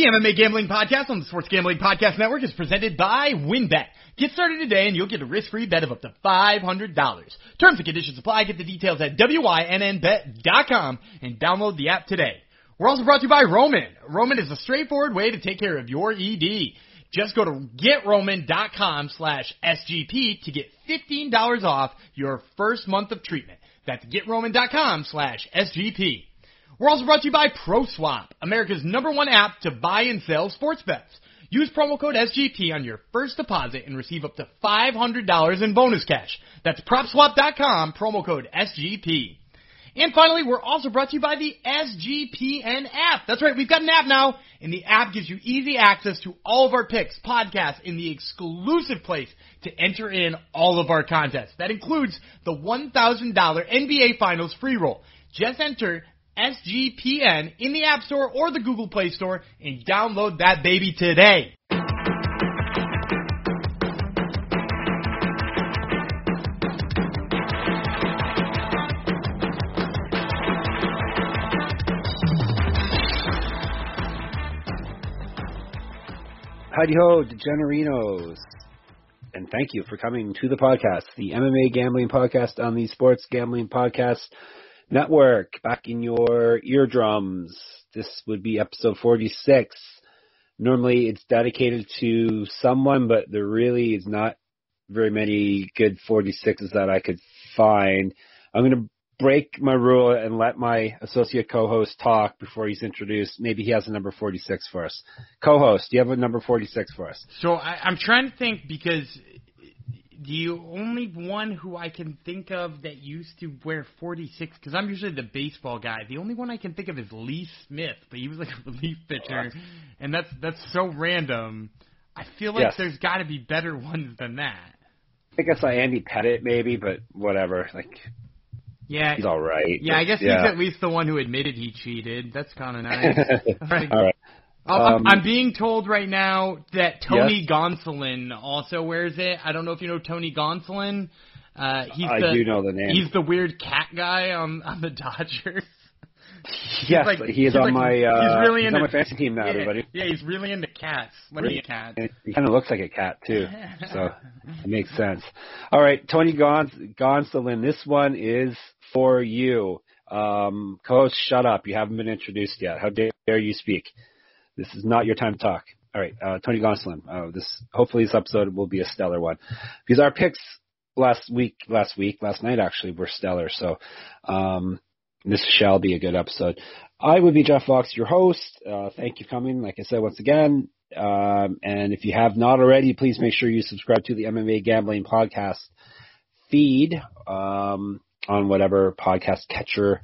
The MMA Gambling Podcast on the Sports Gambling Podcast Network is presented by WynnBet. Get started today and you'll get a risk-free bet of up to $500. Terms and conditions apply. Get the details at WYNNBet.com and download the app today. We're also brought to you by Roman. Roman is a straightforward way to take care of your ED. Just go to getroman.com slash SGP to get $15 off your first month of treatment. That's getroman.com slash SGP. We're also brought to you by PropSwap, America's number one app to buy and sell sports bets. Use promo code SGP on your first deposit and receive up to $500 in bonus cash. That's PropSwap.com, promo code SGP. And finally, we're also brought to you by the SGPN app. That's right, we've got an app now, and the app gives you easy access to all of our picks, podcasts, and the exclusive place to enter in all of our contests. That includes the $1,000 NBA Finals free roll. Just enter SGPN in the App Store or the Google Play Store and download that baby today. Howdy ho, degenerinos. And thank you for coming to the podcast, the MMA Gambling Podcast on the Sports Gambling Podcast Network. Back in your eardrums. This would be episode 46. Normally it's dedicated to someone, but there really is not very many good 46s that I could find. I'm going to break my rule and let my associate co-host talk before he's introduced. Maybe he has a number 46 for us. Co-host, do you have a number 46 for us? So I, I'm trying to think because the only one who I can think of that used to wear 46, because I'm usually the baseball guy. The only one I can think of is Lee Smith, but he was like a relief pitcher, and that's that's so random. I feel like Yes. there's got to be better ones than that. I guess I Andy Pettitte maybe, but whatever. Like Yeah, he's all right. yeah. I guess yeah. he's at least the one who admitted he cheated. That's kind of nice. Right. all right. Oh, I'm, Um, I'm being told right now that Tony Gonsolin also wears it. I don't know if you know Tony Gonsolin. Uh, he's I the, do know the name. He's the weird cat guy on on the Dodgers. yes, like- he is he's on like- my uh, he's really he's into- on my fantasy team now, yeah, everybody. yeah, he's really into cats. Like Really? a cat. He kind of looks like a cat too, so it makes sense. All right, Tony Gons- Gonsolin, this one is for you. Um, co-host, shut up. You haven't been introduced yet. How dare you speak? This is not your time to talk. All right, uh, Tony Gonsolin. Uh, this hopefully this episode will be a stellar one because our picks last week, last week, last night actually were stellar. So um, this shall be a good episode. I would be Jeff Fox, your host. Uh, thank you for coming. Like I said, once again, um, and if you have not already, please make sure you subscribe to the MMA Gambling Podcast feed um, on whatever podcast catcher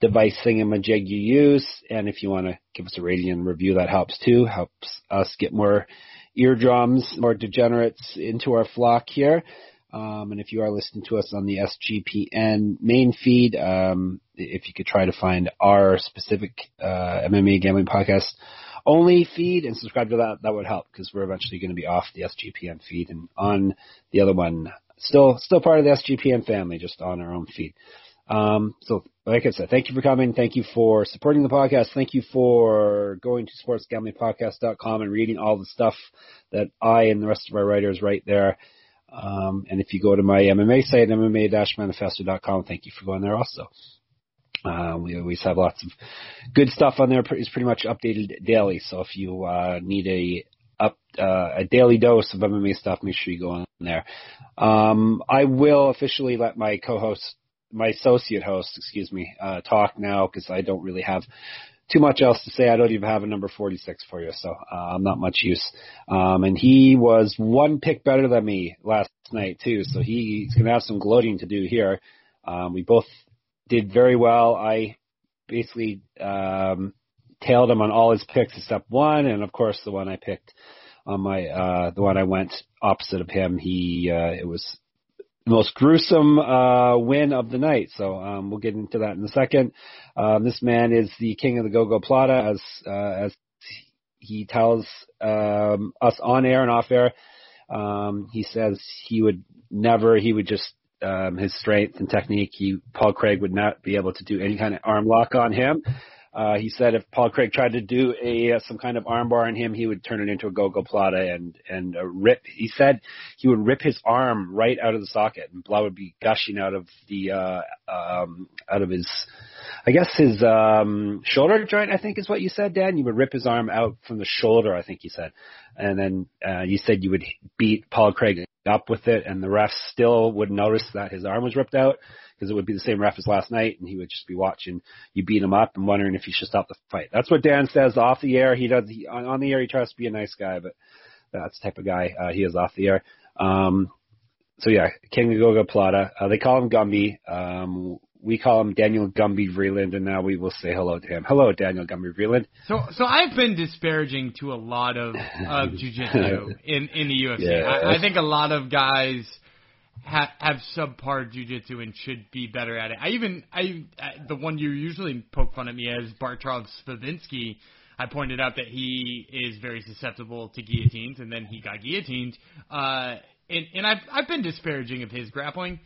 device thingamajig you use. And if you want to give us a rating and review, that helps too. Helps us get more eardrums, more degenerates into our flock here. Um, and if you are listening to us on the SGPN main feed, um, if you could try to find our specific uh, MMA gambling podcast only feed and subscribe to that, that would help because we're eventually going to be off the SGPN feed and on the other one. Still, still part of the SGPN family, just on our own feed. Um, so, like I said, thank you for coming. Thank you for supporting the podcast. Thank you for going to sportsgamblingpodcast.com and reading all the stuff that I and the rest of our writers write there. Um, and if you go to my MMA site, MMA-manifesto.com, thank you for going there also. Uh, we always have lots of good stuff on there. It's pretty much updated daily. So if you uh, need a up uh, a daily dose of MMA stuff, make sure you go on there. Um, I will officially let my co-host, my associate host, excuse me, uh, talk now because I don't really have too much else to say. I don't even have a number 46 for you, so uh, I'm not much use. Um, and he was one pick better than me last night too, so he, he's going to have some gloating to do here. Um, we both did very well. I basically um, tailed him on all his picks except one, and of course the one I picked on my uh, the one I went opposite of him. He uh, it was most gruesome uh, win of the night. So um, we'll get into that in a second. Um, this man is the king of the go-go plata, as uh, as he tells um, us on air and off air. Um, he says he would never. He would just um, his strength and technique. He Paul Craig would not be able to do any kind of arm lock on him. Uh, he said if Paul Craig tried to do a uh, some kind of armbar on him, he would turn it into a gogoplata and and uh, rip. He said he would rip his arm right out of the socket, and blood would be gushing out of the uh, um, out of his, I guess his um, shoulder joint. I think is what you said, Dan. You would rip his arm out from the shoulder. I think you said, and then uh, you said you would beat Paul Craig up with it, and the ref still would notice that his arm was ripped out because it would be the same ref as last night, and he would just be watching you beat him up and wondering if he should stop the fight. That's what Dan says off the air. He does he, on, on the air. He tries to be a nice guy, but that's the type of guy uh, he is off the air. Um, so yeah, King Goga Plata. Uh, they call him Gumby. Um, we call him Daniel Gumby Vreeland, and now we will say hello to him. Hello, Daniel Gumby Vreeland. So, so I've been disparaging to a lot of of jujitsu in in the UFC. Yeah. I, I think a lot of guys ha- have subpar jujitsu and should be better at it. I even I, I the one you usually poke fun at me as Bartov Spavinsky. I pointed out that he is very susceptible to guillotines, and then he got guillotined. Uh, and and I've I've been disparaging of his grappling.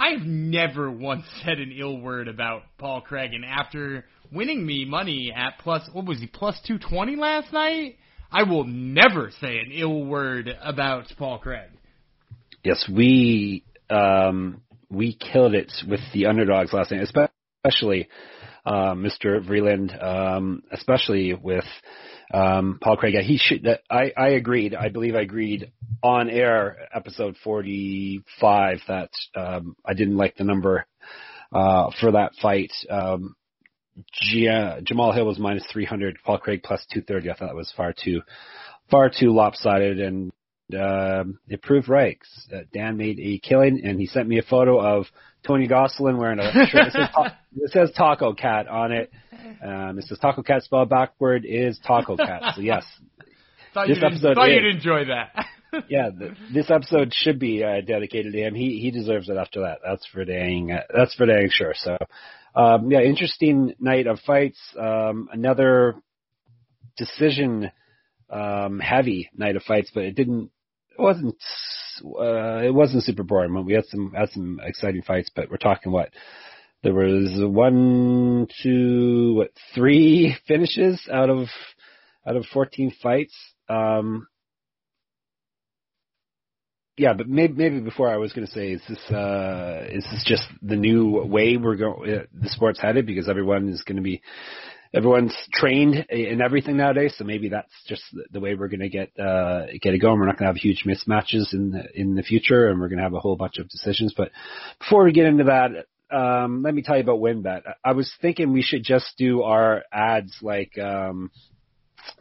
I've never once said an ill word about Paul Craig, and after winning me money at plus what was he plus two twenty last night, I will never say an ill word about Paul Craig. Yes, we um, we killed it with the underdogs last night, especially uh, Mr. Vreeland, um, especially with um, Paul Craig. He should. I I agreed. I believe I agreed on air episode forty five that um, I didn't like the number uh, for that fight. Um, Gia, Jamahal Hill was minus three hundred. Paul Craig plus two thirty. I thought that was far too far too lopsided and uh, it proved right. Uh, Dan made a killing, and he sent me a photo of Tony Gonsolin wearing a shirt that says, ta- it says Taco Cat on it. Um, it says Taco Cat spelled backward is Taco Cat. So yes, Thought This you'd, episode thought is- you'd enjoy that. yeah, the, this episode should be uh, dedicated to him. He he deserves it after that. That's for dang. Uh, that's for dang sure. So, um, yeah, interesting night of fights. Um, another decision um, heavy night of fights, but it didn't. It wasn't. Uh, it wasn't super boring. We had some had some exciting fights, but we're talking what. There was one, two, what, three finishes out of out of 14 fights. Um, yeah, but maybe maybe before I was going to say, is this uh, is this just the new way we're going? Uh, the sport's headed because everyone is going to be everyone's trained in everything nowadays. So maybe that's just the- way we're going to get uh, get it going. We're not going to have huge mismatches in the in the future, and we're going to have a whole bunch of decisions. But before we get into that, um, let me tell you about WynnBet. I was thinking we should just do our ads like. Um,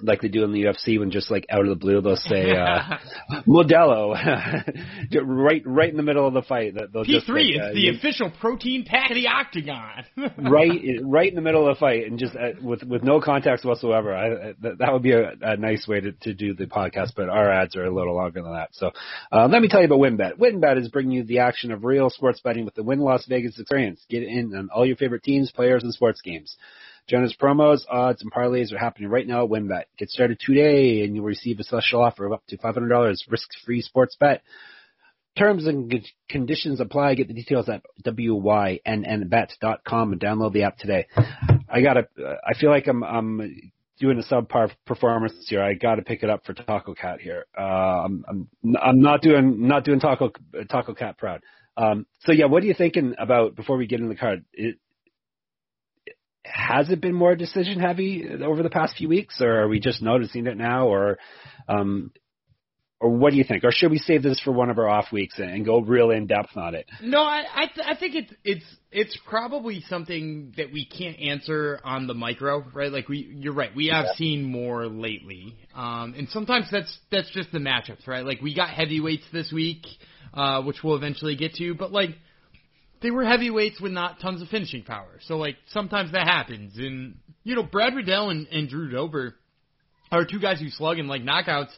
like they do in the UFC when just like out of the blue they'll say uh Modelo. Right right in the middle of the fight that they'll P just three like, is uh, the you- official protein pack of the octagon. right right in the middle of the fight and just uh, with with no context whatsoever. I, that would be a, a nice way to, to do the podcast but our ads are a little longer than that. So uh, let me tell you about WynnBet. WynnBet is bringing you the action of real sports betting with the Wynn Las Vegas experience. Get in on all your favorite teams players and sports games Jonas promos, odds, and parlays are happening right now at WynnBet. Get started today and you'll receive a special offer of up to $500 risk-free sports bet. Terms and con- conditions apply. Get the details at wynnbet.com and download the app today. I gotta, I feel like I'm, I'm doing a subpar performance here. I gotta pick it up for Taco Cat here. Uh, I'm, I'm, I'm not doing, not doing Taco, Taco Cat proud. Um, so yeah, what are you thinking about before we get in the card? It, has it been more decision heavy over the past few weeks, or are we just noticing it now, or um, or what do you think? Or should we save this for one of our off weeks and, and go real in depth on it? No, I I, th- I think it's it's it's probably something that we can't answer on the micro, right? Like we, you're right. We have seen more lately, um, and sometimes that's that's just the matchups, right? Like we got heavyweights this week, uh, which we'll eventually get to, but like they were heavyweights with not tons of finishing power. So like sometimes that happens, and you know Brad Riddell and, and Drew Dober are two guys who slug and like knockouts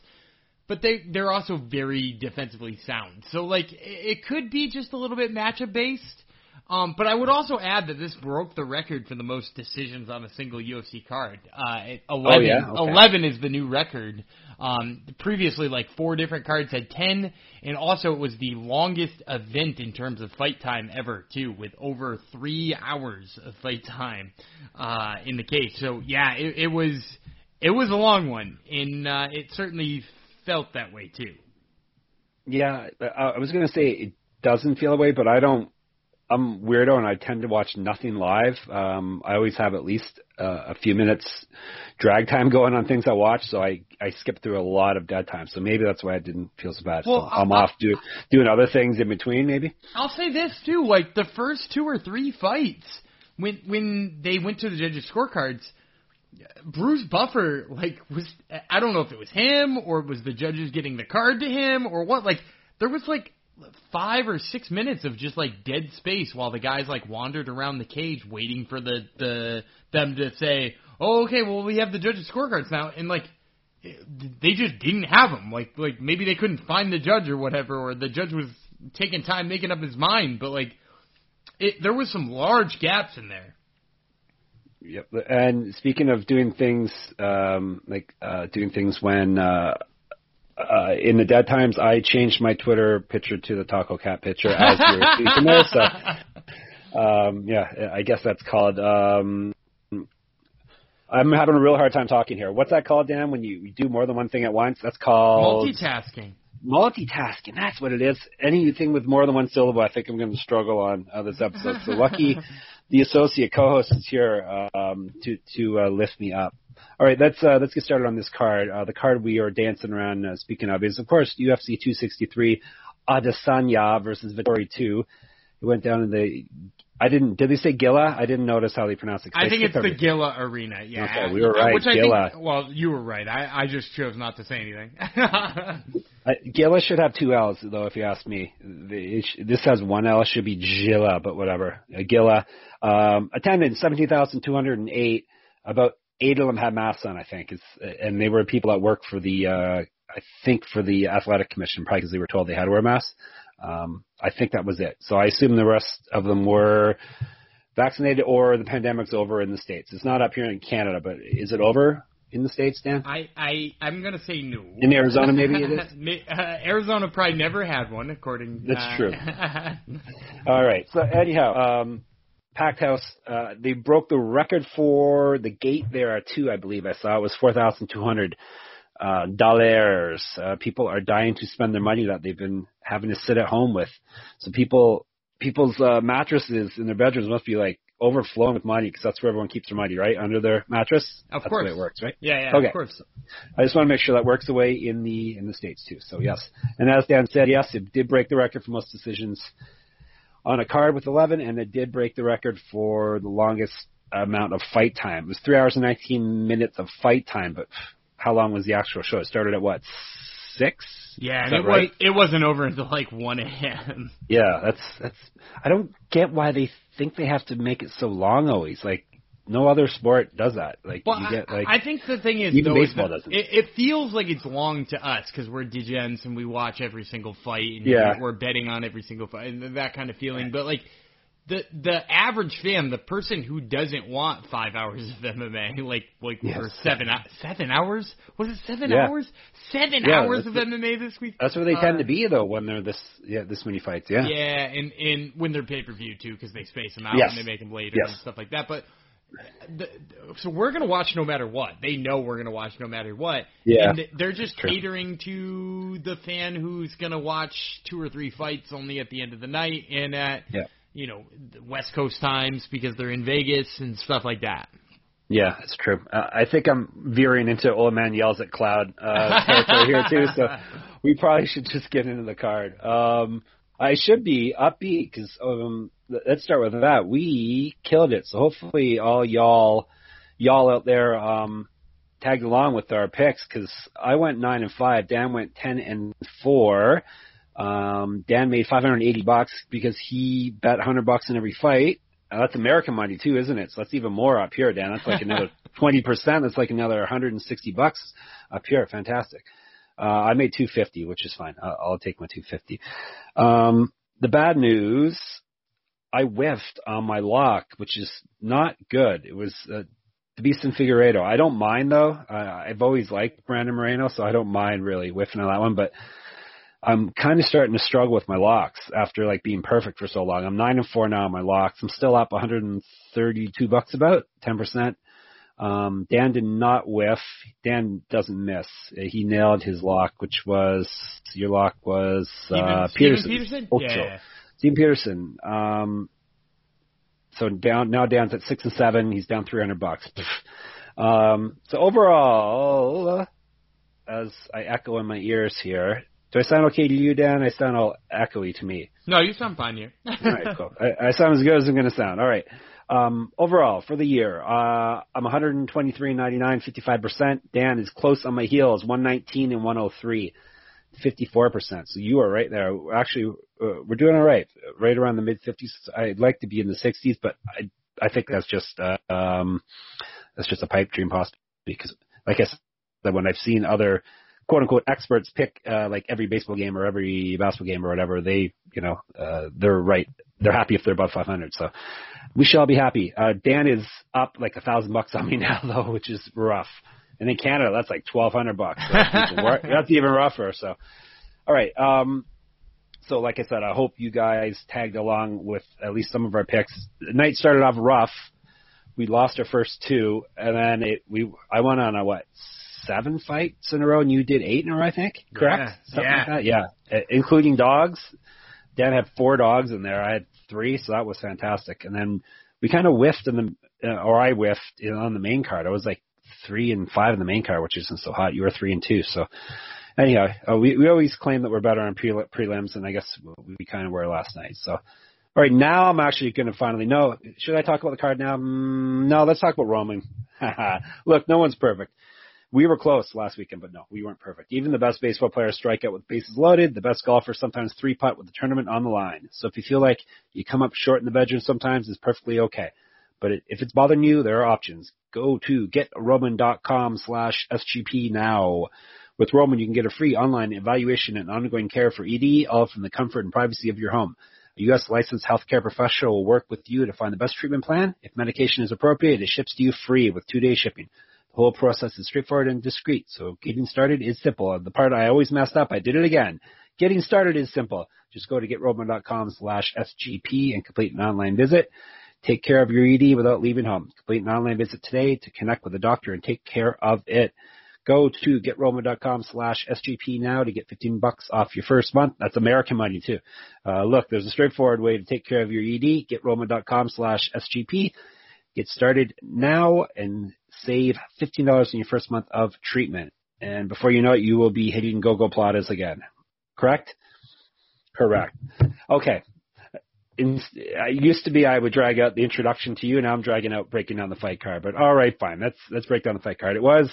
but they they're also very defensively sound. So like it, it could be just a little bit matchup based. Um, but I would also add that this broke the record for the most decisions on a single UFC card. Uh, 11, oh, yeah? okay. 11 is the new record. Um, previously, like four different cards had 10, and also it was the longest event in terms of fight time ever, too, with over three hours of fight time uh, in the case. So yeah, it, it was it was a long one, and uh, it certainly felt that way too. Yeah, I was going to say it doesn't feel that way, but I don't I'm weirdo and I tend to watch nothing live. Um, I always have at least uh, a few minutes drag time going on things I watch, so I I skip through a lot of dead time. So maybe that's why I didn't feel so bad. Well, so I'm I, off do, doing other things in between. Maybe I'll say this too: like the first two or three fights, when when they went to the judges' scorecards. Bruce Buffer, like, was I don't know if it was him or was the judges getting the card to him or what. Like, there was like five or six minutes of just like dead space while the guys like wandered around the cage waiting for the the them to say, "Oh, okay, well we have the judges' scorecards now," and like they just didn't have them. Like like maybe they couldn't find the judge or whatever, or the judge was taking time making up his mind. But like it, there was some large gaps in there. Yep. And speaking of doing things, um, like uh, doing things when uh, uh, in the dead times, I changed my Twitter picture to the Taco Cat picture as you were speaking there. So, um, yeah, I guess that's called. Um, I'm having a real hard time talking here. What's that called, Dan? When you, you do more than one thing at once, that's called multitasking. Multitasking. That's what it is. Anything with more than one syllable, I think I'm going to struggle on uh, this episode. So lucky, the associate co-host is here um, to to uh, lift me up. All right, let's uh, let's get started on this card. Uh, the card we are dancing around uh, speaking of is, of course, UFC 263, Adesanya versus Vettori 2. It went down in the. I didn't. Did they say Gilla? I didn't notice how they pronounce it. I think it's the Gilla Arena. Yeah, okay, we were right. Which Gilla. I think, well, you were right. I, I just chose not to say anything. uh, Gilla should have two L's, though, if you ask me. Sh- this has one L. It should be Gilla, but whatever. Uh, Gilla. Um, attendance seventeen thousand two hundred and eight. About eight of them had masks on, I think, it's, and they were people that work for the, uh, I think for the athletic commission, probably because they were told they had to wear masks. Um, I think that was it. So I assume the rest of them were vaccinated or the pandemic's over in the states. It's not up here in Canada, but is it over in the states, Dan? I I I'm gonna say no. In Arizona, maybe it is. uh, Arizona probably never had one, according. That's uh, true. All right. So anyhow, um, packed house. Uh, they broke the record for the gate there at two, I believe I saw. It was 4,200 uh, dollars. Uh, people are dying to spend their money that they've been having to sit at home with. So people, people's uh, mattresses in their bedrooms must be like overflowing with money because that's where everyone keeps their money, right? Under their mattress. Of that's course, the way it works, right? Yeah, yeah, okay. of course. I just want to make sure that works the way in the in the states too. So yes, and as Dan said, yes, it did break the record for most decisions on a card with 11, and it did break the record for the longest amount of fight time. It was three hours and 19 minutes of fight time, but how long was the actual show? It started at what six? Yeah, and it right? was it wasn't over until like one a.m. Yeah, that's that's. I don't get why they think they have to make it so long always. Like no other sport does that. Like well, you get like I, I think the thing is even though, baseball is doesn't. It, it feels like it's long to us because we're degens and we watch every single fight and yeah. we're betting on every single fight and that kind of feeling. But like the the average fan, the person who doesn't want five hours of MMA, like like yes. for seven seven hours, was it seven yeah. hours? Seven yeah, hours of the, MMA this week. That's where they uh, tend to be though when they're this yeah this many fights. Yeah. Yeah, and and when they're pay per view too, because they space them out yes. and they make them later yes. and stuff like that. But the, so we're gonna watch no matter what. They know we're gonna watch no matter what. Yeah, and they're just catering to the fan who's gonna watch two or three fights only at the end of the night and at yeah. You know West Coast times because they're in Vegas and stuff like that. Yeah, it's true. Uh, I think I'm veering into old man yells at cloud uh, territory here too. So we probably should just get into the card. Um, I should be upbeat because um, let's start with that. We killed it. So hopefully all y'all, y'all out there, um, tagged along with our picks because I went nine and five. Dan went ten and four. Um, Dan made 580 bucks because he bet 100 bucks in every fight. Uh, that's American money too, isn't it? So that's even more up here, Dan. That's like another 20%. That's like another 160 bucks up here. Fantastic. Uh, I made 250, which is fine. I'll, I'll take my 250. Um, the bad news I whiffed on my lock, which is not good. It was uh, Deiveson Figueiredo. I don't mind though. Uh, I've always liked Brandon Moreno, so I don't mind really whiffing on that one. But I'm kind of starting to struggle with my locks after like being perfect for so long. I'm nine and four now on my locks. I'm still up 132 bucks about 10 percent. Um, Dan did not whiff. Dan doesn't miss. He nailed his lock, which was your lock was uh, Peterson. Peterson? Yeah. Steven Peterson. Um, so down now Dan's at six and seven. He's down 300 bucks. um, so overall, as I echo in my ears here, do I sound okay to you, Dan? I sound all echoey to me. No, you sound fine here. all right, cool. I, I sound as good as I'm going to sound. All right. Um, overall for the year, uh, I'm 123.99, 55%. Dan is close on my heels, 119 and 103, 54%. So you are right there. Actually, uh, we're doing all right, right around the mid 50s. I'd like to be in the 60s, but I, I think that's just, uh, um, that's just a pipe dream possibly because, like I said, when I've seen other quote unquote experts pick uh, like every baseball game or every basketball game or whatever, they you know uh, they're right. They're happy if they're above 500. So we shall be happy. Uh, Dan is up like a thousand bucks on me now though, which is rough. And in Canada, that's like 1200 bucks. So that's, even, that's even rougher. So, all right. Um, so like I said, I hope you guys tagged along with at least some of our picks. The night started off rough. We lost our first two, and then it we I went on a what seven fights in a row, and you did eight in a row, I think. Correct? Yeah. yeah. Like yeah. Uh, including dogs. Dan had four dogs in there. I had three, so that was fantastic. And then we kind of whiffed in the, uh, or I whiffed in, on the main card. I was like three and five in the main card, which isn't so hot. You were three and two. So anyhow, uh, we we always claim that we're better on pre- prelims, and I guess we kind of were last night. So. All right, now I'm actually going to finally know. Should I talk about the card now? Mm, no, let's talk about roaming. Look, no one's perfect. We were close last weekend, but no, we weren't perfect. Even the best baseball players strike out with bases loaded. The best golfers sometimes three putt with the tournament on the line. So if you feel like you come up short in the bedroom sometimes, it's perfectly okay. But if it's bothering you, there are options. Go to getroman.com slash SGP now. With Roman, you can get a free online evaluation and ongoing care for ED, all from the comfort and privacy of your home. A U.S. licensed healthcare professional will work with you to find the best treatment plan. If medication is appropriate, it ships to you free with two-day shipping. The whole process is straightforward and discreet, so getting started is simple. The part I always messed up, I did it again. Getting started is simple. Just go to getroman.com slash SGP and complete an online visit. Take care of your ED without leaving home. Complete an online visit today to connect with a doctor and take care of it. Go to getroman.com slash SGP now to get 15 bucks off your first month. That's American money too. Uh, look, there's a straightforward way to take care of your ED. Getroman.com slash SGP. Get started now and save $15 in your first month of treatment. And before you know it, you will be hitting Gogoplatas again. Correct? Correct. Okay. In, it used to be I would drag out the introduction to you, and now I'm dragging out breaking down the fight card. But all right, fine. Let's let's break down the fight card. It was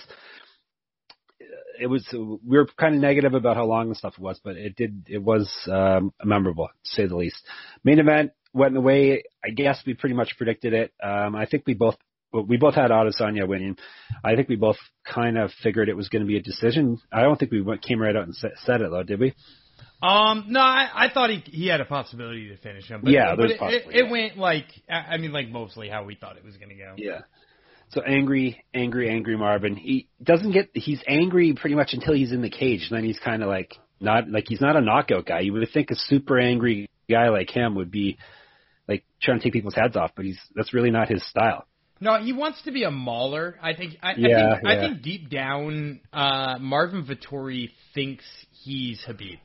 it was we were kind of negative about how long the stuff was, but it did it was um, memorable to say the least. Main event went the way I guess we pretty much predicted it. Um, I think we both we both had Adesanya winning. I think we both kind of figured it was going to be a decision. I don't think we went, came right out and said it though, did we? Um, no, I, I thought he he had a possibility to finish him. But, yeah, but it, it, it went like I mean, like mostly how we thought it was going to go. Yeah. So angry, angry, angry Marvin. He doesn't get. He's angry pretty much until he's in the cage. And then he's kind of like not like he's not a knockout guy. You would think a super angry guy like him would be like trying to take people's heads off, but he's that's really not his style. No, he wants to be a mauler. I think. I, yeah, I think, yeah. I think deep down, uh, Marvin Vettori thinks he's Khabib.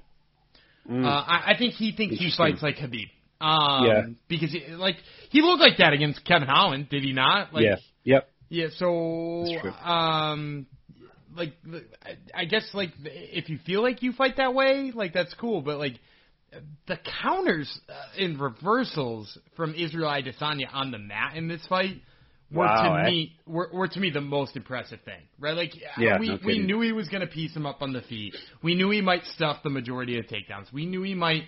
Mm. Uh, I, I think he thinks he fights like Khabib. Um, Yeah. Because he, like he looked like that against Kevin Holland, did he not? Like, yeah. Yep. Yeah. So, um, like I- guess like if you feel like you fight that way, like that's cool. But like the counters uh, in reversals from Israel Adesanya on the mat in this fight were Wow, to eh? me were, were to me the most impressive thing, right? Like Yeah, we no we knew he was going to piece him up on the feet. We knew he might stuff the majority of takedowns. We knew he might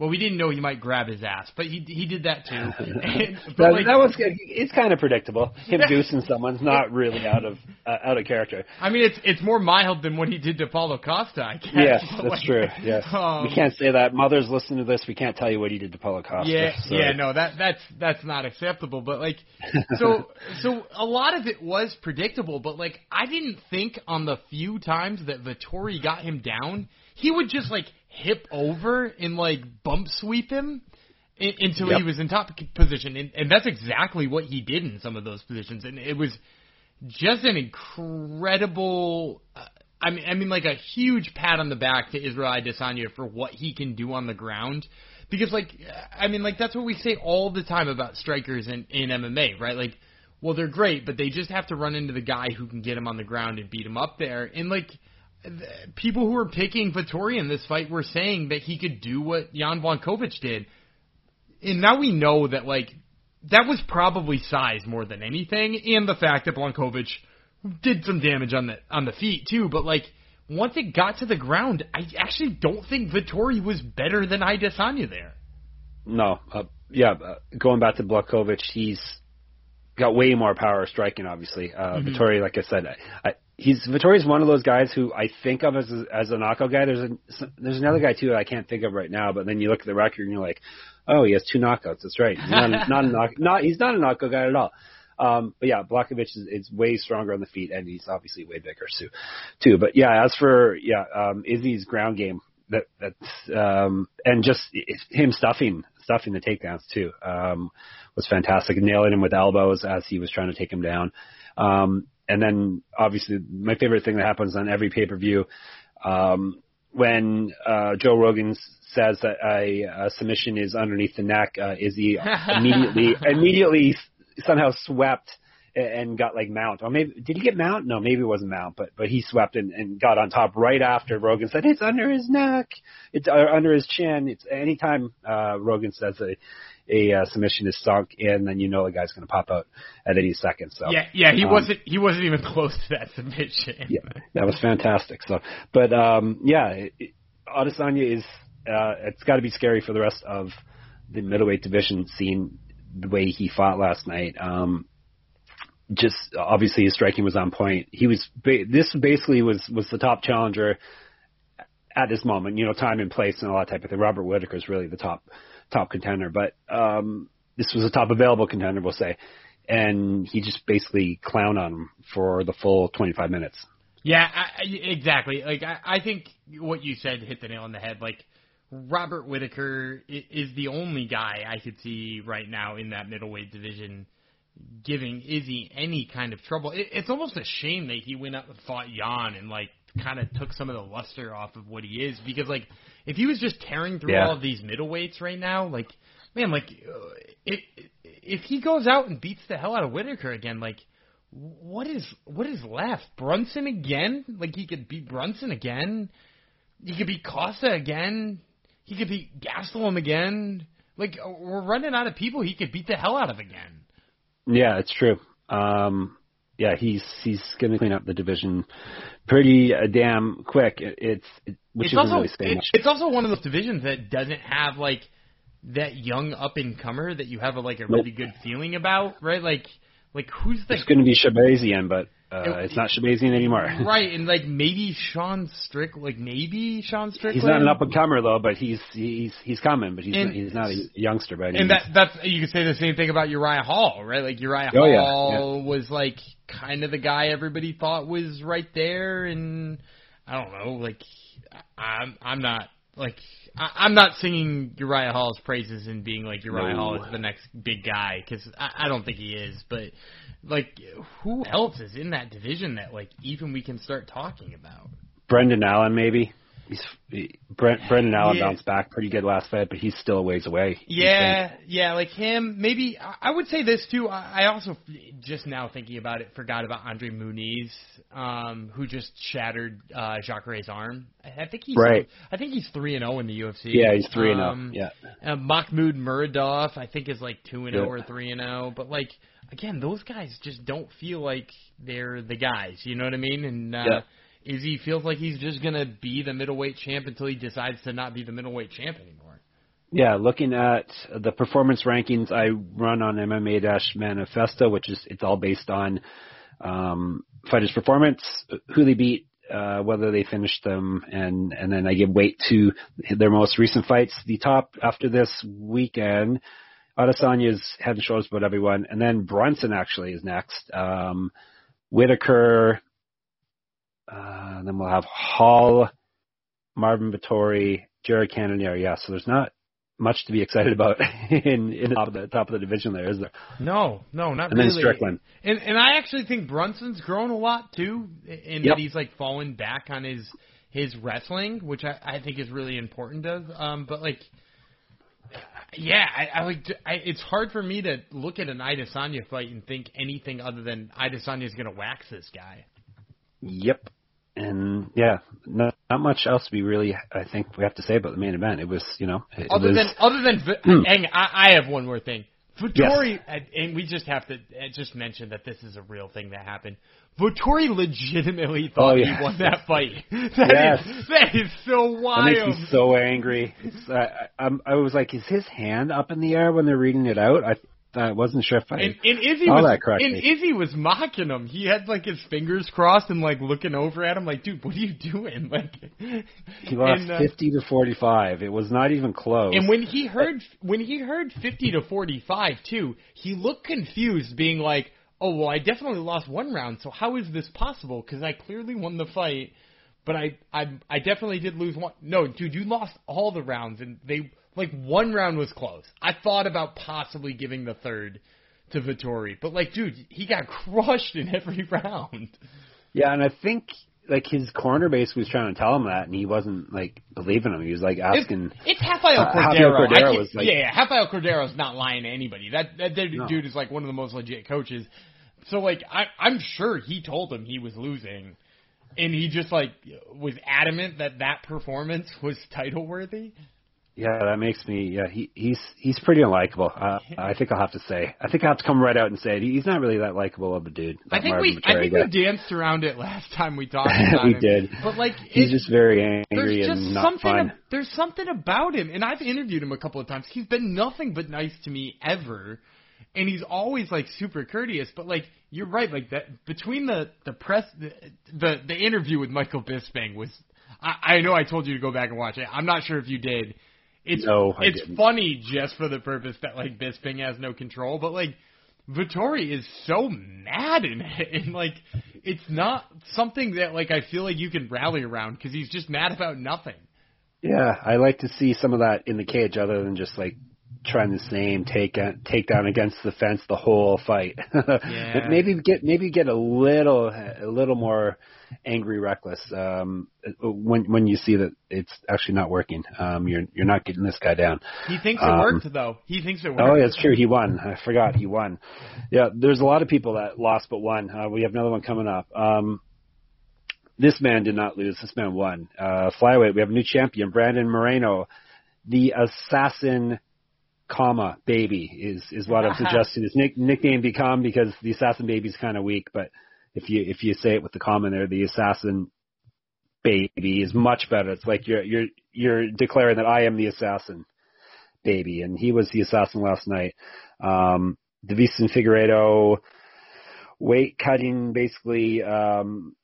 Well, we didn't know he might grab his ass, but he he did that too. And- but That, like, that was good. It's kind of predictable. Him goosing someone's not really out of uh, out of character. I mean, it's it's more mild than what he did to Paulo Costa. I guess. Yes, that's like, true. Yes, um, we can't say that. Mothers listen to this. We can't tell you what he did to Paulo Costa. Yeah, so- yeah, no, that that's that's not acceptable. But like, so so a lot of it was predictable. But like, I didn't think on the few times that Vettori got him down, he would just like hip over and like bump sweep him in, until Yep. he was in top position, and, and that's exactly what he did in some of those positions, and it was just an incredible. Uh, I mean, I mean, like a huge pat on the back to Israel Adesanya for what he can do on the ground. Because, like, I mean, like that's what we say all the time about strikers in, in MMA, right? Like, well, they're great, but they just have to run into the guy who can get him on the ground and beat him up there. And like, people who were picking Vettori in this fight were saying that he could do what Jan Blachowicz did. And now we know that, like, that was probably size more than anything, and the fact that Blachowicz did some damage on the on the feet too. But like once it got to the ground, I actually don't think Vettori was better than Adesanya there. No, uh, yeah. Uh, going back to Blachowicz, he's got way more power striking. Obviously, uh, Mhm. Vettori, like I said, I, I, he's Vettori's one of those guys who I think of as a, as a knockout guy. There's a there's another guy too I can't think of right now, but then you look at the record and you're like, oh, he has two knockouts. That's right. He's not not a knock, not he's not a knockout guy at all. Um, but yeah, Blachowicz is, is way stronger on the feet, and he's obviously way bigger too. Too, but yeah, as for yeah, um, Izzy's ground game, that that's um, and just him stuffing stuffing the takedowns too um, was fantastic, nailing him with elbows as he was trying to take him down. Um, and then obviously my favorite thing that happens on every pay per view um, when uh, Joe Rogan says that a, a submission is underneath the neck, uh, Izzy immediately immediately somehow swept and got like mount. Or maybe did he get mount? No, maybe it wasn't mount, but but he swept and, and got on top right after Rogan said it's under his neck, it's uh, under his chin. It's anytime uh, Rogan says a a uh, submission is sunk in, then you know the guy's going to pop out at any second. So Yeah, yeah, he um, wasn't he wasn't even close to that submission. yeah, that was fantastic. So, but um, yeah, it, it, Adesanya is uh, it's got to be scary for the rest of the middleweight division, seeing the way he fought last night. Um, just obviously his striking was on point. He was ba- this basically was was the top challenger at this moment. You know, time and place and all that type of thing. Robert Whitaker is really the top top contender, but um, this was a top available contender, we'll say. And he just basically clowned on him for the full 25 minutes. Yeah, I- exactly. Like I, I think what you said hit the nail on the head. Like Robert Whitaker is the only guy I could see right now in that middleweight division giving Izzy any kind of trouble. It, it's almost a shame that he went up and fought Jan and like kind of took some of the luster off of what he is because like if he was just tearing through Yeah. all of these middleweights right now, like man, like uh, if if he goes out and beats the hell out of Whitaker again, like what is what is left? Brunson again? Like he could beat Brunson again. He could beat Costa again. He could beat Gastelum again. Like we're running out of people he could beat the hell out of again. Yeah, it's true. Um, yeah, he's he's going to clean up the division pretty uh, damn quick. It, it's it, which it's also really it- it's also one of those divisions that doesn't have like that young up and comer that you have a, like a Nope. really good feeling about, right? Like like who's the It's going to be Shahbazyan, but uh, It- it's not Shahbazyan anymore. right? And like maybe Sean Strick, like maybe Sean Strickland. He's not an up and comer though, but he's he's he's coming, but he's And- he's not a youngster by any And that that's you could say the same thing about Uriah Hall, right? Like Uriah Oh, yeah, Hall was like kind of the guy everybody thought was right there, and I don't know, like I'm I'm not like I, I'm not singing Uriah Hall's praises and being like Uriah No. Hall is the next big guy because I, I don't think he is, but like who else is in that division that like even we can start talking about? Brendan Allen maybe. He's he, Brent, Brendan Allen Yeah. bounced back pretty good last fight, but he's still a ways away. Yeah, yeah, like him. Maybe I would say this too. I also just now thinking about it forgot about Andre Muniz, um, who just shattered uh, Jacare's arm. I I think he's Right. I think he's three and zero in the UFC. Yeah, he's three and um, zero. Yeah. Uh, Mahmoud Muradov, I think, is like two and zero or three and zero. But like again, those guys just don't feel like they're the guys. You know what I mean? And uh, Yeah. Izzy feels like he's just gonna be the middleweight champ until he decides to not be the middleweight champ anymore. Yeah, looking at the performance rankings I run on MMA Manifesto, which is it's all based on um, fighters' performance, who they beat, uh, whether they finished them, and and then I give weight to their most recent fights. The top after this weekend, Adesanya's head and shoulders above everyone, and then Brunson actually is next. Um, Whitaker, uh, then we'll have Hall, Marvin Vettori, Jared Cannonier. Yeah, so there's not much to be excited about in in the top of the top of the division there, is there? No, no, not and really. then Strickland. And and I actually think Brunson's grown a lot too, in Yep. that he's like fallen back on his his wrestling, which I, I think is really important of. Um, but like, yeah, I, I like. I, it's hard for me to look at an Adesanya fight and think anything other than Adesanya's gonna wax this guy. Yep. And yeah, not, not much else we really, I think, we have to say about the main event. It was, you know, it Other was, than other than, Vi- hang, I, I have one more thing. Vettori, Yes. and, we just have to uh, just mention that this is a real thing that happened. Vettori legitimately thought Oh, he won that fight. That Yes. is- that is so that wild. makes me so angry. I, I, I'm- I was like, is his hand up in the air when they're reading it out? I, I wasn't sure if I. and, and Izzy All was that correctly. and Izzy was mocking him. He had like his fingers crossed and like looking over at him, like, dude, what are you doing? Like, he lost and, uh, 50 to 45. It was not even close. And when he heard when he heard fifty to forty five too, he looked confused, being like, "Oh well, I definitely lost one round. So how is this possible? Because I clearly won the fight, but I I I definitely did lose one. No, dude, you lost all the rounds, and they like one round was close. I thought about possibly giving the third to Vettori, but like, dude, he got crushed in every round. yeah, and I think like his corner base was trying to tell him that, and he wasn't like believing him. He was like asking. It's Rafael Uh, Cordeiro. I Cordeiro was like- yeah, yeah, Rafael Cordeiro's not lying to anybody. That that dude No. dude is like one of the most legit coaches. So like I I'm sure he told him he was losing, and he just like was adamant that that performance was title worthy. Yeah, that makes me. Yeah, he he's he's pretty unlikable. Uh, I think I'll have to say. I think I'll have to come right out and say it. He's not really that likable of a dude. I think Marvin we I think guy. we danced around it last time we talked about We him. did. But like He's it- just very angry just and not fun. there's something about him and I've interviewed him a couple of times. He's been nothing but nice to me ever. And he's always like super courteous, but like you're right, like that between the the press the the, the interview with Michael Bisping was I, I know I told you to go back and watch it. I'm not sure if you did. It's No, it's didn't. funny just for the purpose that like Bisping has no control, but like Vettori is so mad in it, and like it's not something that like I feel like you can rally around because he's just mad about nothing. Yeah, I like to see some of that in the cage, other than just like trying the same take take down against the fence the whole fight. Yeah. maybe get maybe get a little a little more angry, reckless um, when when you see that it's actually not working. Um, you're you're not getting this guy down. He thinks it Um, worked though. He thinks it worked. Oh, yeah, it's true. He won. I forgot he won. Yeah, there's a lot of people that lost but won. Uh, we have another one coming up. Um, this man did not lose. This man won. Uh, flyweight. We have a new champion, Brandon Moreno, the assassin, comma baby is is what I'm suggesting his nick, nickname become because the assassin baby is kind of weak, but if you if you say it with the comma there, the assassin baby is much better. It's like you're you're you're declaring that I am the assassin baby, and he was the assassin last night. Um, Deiveson Figueiredo, weight cutting, basically um,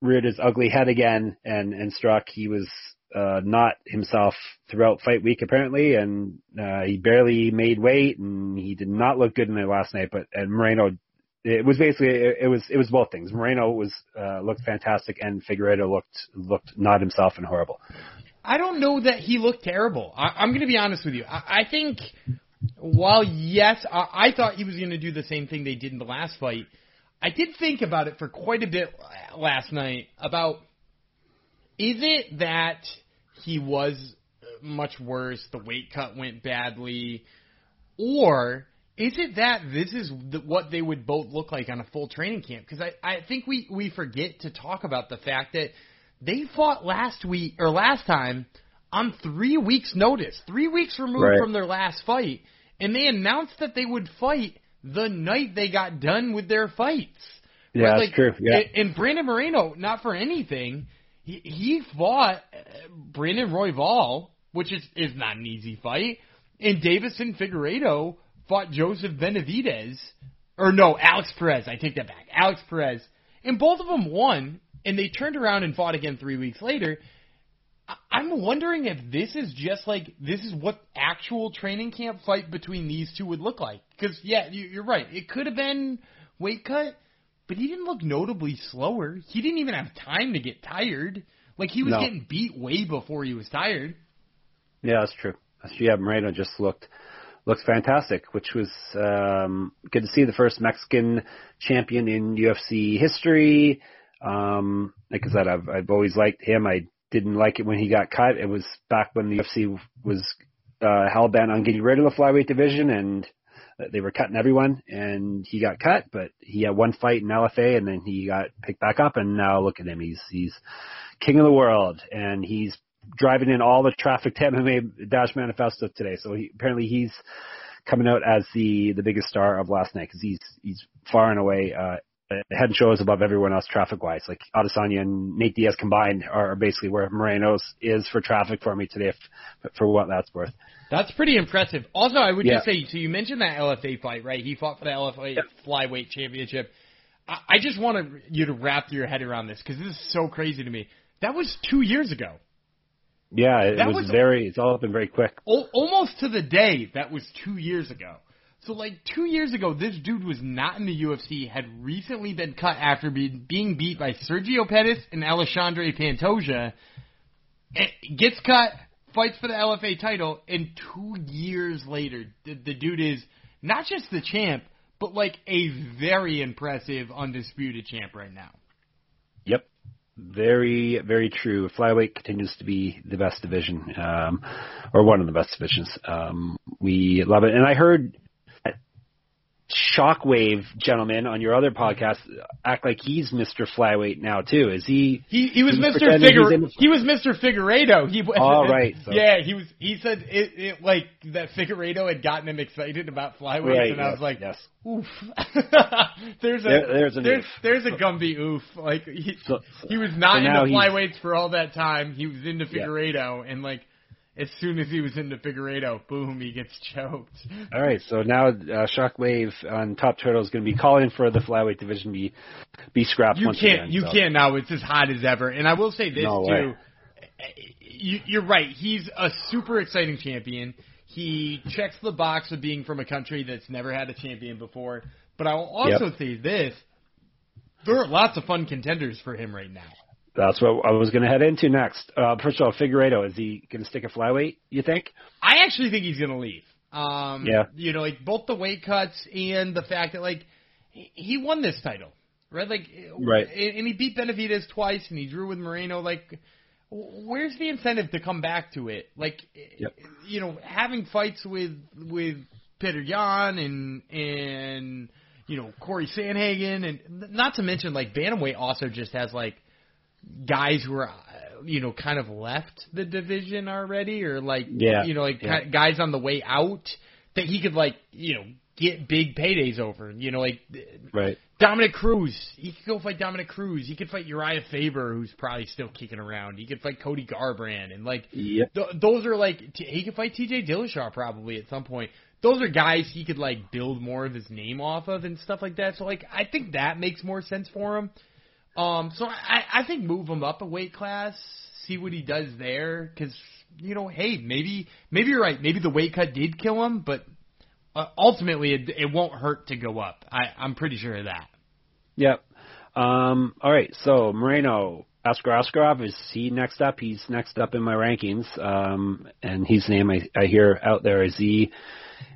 reared his ugly head again and and struck. He was uh, not himself throughout fight week apparently, and uh, he barely made weight, and he did not look good in there last night. But and Moreno. It was basically it, it was it was both things. Moreno was uh, looked fantastic, and Figueiredo looked looked not himself and horrible. I don't know that he looked terrible. I, I'm going to be honest with you. I, I think while yes, I, I thought he was going to do the same thing they did in the last fight. I did think about it for quite a bit last night about is it that he was much worse, the weight cut went badly, or is it that this is the, what they would both look like on a full training camp? Because I, I think we, we forget to talk about the fact that they fought last week or last time on three weeks' notice, three weeks removed Right. from their last fight, and they announced that they would fight the night they got done with their fights. Yeah, Right, that's true. Yeah. And, and Brandon Moreno, not for anything, he, he fought uh, Brandon Royval which is is not an easy fight. And Deiveson Figueiredo fought Joseph Benavidez, or no, Alex Perez. I take that back. Alex Perez, and both of them won, and they turned around and fought again three weeks later. I'm wondering if this is just like this is what actual training camp fight between these two would look like. Because yeah, you're right. It could have been weight cut, but he didn't look notably slower. He didn't even have time to get tired. Like he was No. getting beat way before he was tired. Yeah, that's true. That's true. Yeah, Moreno just looked looked fantastic, which was um, good to see the first Mexican champion in UFC history. Um, like I said, I've I've always liked him. I didn't like it when he got cut. It was back when the UFC was uh, hell bent on getting rid of the flyweight division, and they were cutting everyone, and he got cut. But he had one fight in LFA, and then he got picked back up, and now look at him. He's he's king of the world, and he's driving in all the traffic to MMA Dash Manifesto today. So he, apparently he's coming out as the the biggest star of last night because he's he's far and away uh, head and shoulders above everyone else traffic wise. Like Adesanya and Nate Diaz combined are basically where Moreno's is for traffic for me today, if, for what that's worth. That's pretty impressive. Also, I would Yeah. just say, so you mentioned that LFA fight, right? He fought for the LFA Yep. flyweight championship. I, I just want you to wrap your head around this because this is so crazy to me. That was two years ago. Yeah, it That was, was- very. It's all been very quick. Al- almost to the day that was two years ago. So like two years ago, this dude was not in the UFC, had recently been cut after be, being beat by Sergio Pettis and Alexandre Pantoja. Eh, Gets cut, fights for the LFA title, and two years later, the, the dude is not just the champ, but like a very impressive undisputed champ right now. Very, very true. Flyweight continues to be the best division, um, or one of the best divisions. Um, we love it. And I heard Shockwave gentleman on your other podcast act like he's Mr. Flyweight now too. Is he? He he was Mr. the- he was Mr. Figueiredo. He was Oh, so- Yeah, he was. He said it, it like that Figueiredo had gotten him excited about flyweights, Right, and I was like, yes. oof. there's a There- there's an there's, there's a Gumby oof. Like he, So- he was not so into flyweights for all that time. He was into Yeah. And like as soon as he was in the Figueiredo, boom, he gets choked. All right, so now uh, Shockwave on Top Turtle is going to be calling for the flyweight division to be be scrapped You once can't. again. you so. can't now. It's as hot as ever. And I will say this No too. You, you're right. He's a super exciting champion. He checks the box of being from a country that's never had a champion before. But I will also Yep. say this: there are lots of fun contenders for him right now. That's what I was going to head into next. Uh, first of all, Figueiredo is he going to stick a flyweight? You think? I actually think he's going to leave. Um, Yeah. You know, like both the weight cuts and the fact that like he won this title, right? Like, Right. And he beat Benavidez twice, and he drew with Moreno. Like, where's the incentive to come back to it? Like, Yep. you know, having fights with with Petr Yan and and you know Cory Sandhagen, and not to mention like bantamweight also just has like guys who are uh, you know kind of left the division already or like Yeah, you know like yeah. guys on the way out that he could like you know get big paydays over you know like Right. Dominick Cruz he could go fight Dominick Cruz he could fight Urijah Faber who's probably still kicking around he could fight Cody Garbrandt and like Yep. th- those are like t- he could fight TJ Dillashaw probably at some point those are guys he could like build more of his name off of and stuff like that so like I think that makes more sense for him um, so I, I think move him up a weight class, see what he does there, because you know, hey, maybe maybe you're right. Maybe the weight cut did kill him, but uh, ultimately it, it won't hurt to go up. I, I'm pretty sure of that. Yep. Um, all right. So Moreno, Askar Askarov is he next up? He's next up in my rankings. Um, and his name I, I hear out there is he.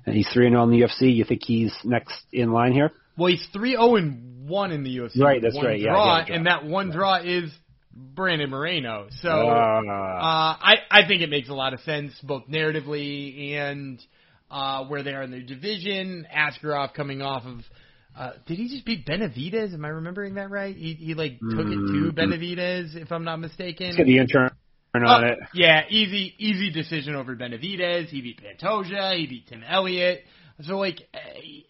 And he's three and zero in the UFC. You think he's next in line here? Well, he's three zero and one in the UFC. Right, that's one right, Draw, a draw. and that one draw is Brandon Moreno. So Uh, Uh, I I think it makes a lot of sense both narratively and uh, where they are in their division. Askarov coming off of. Uh, did he just beat Benavidez? Am I remembering that right? He he like took it to Mm. Benavidez, if I'm not mistaken. let's get the intern on Uh, it. Yeah, easy easy decision over Benavidez. He beat Pantoja. He beat Tim Elliott. So like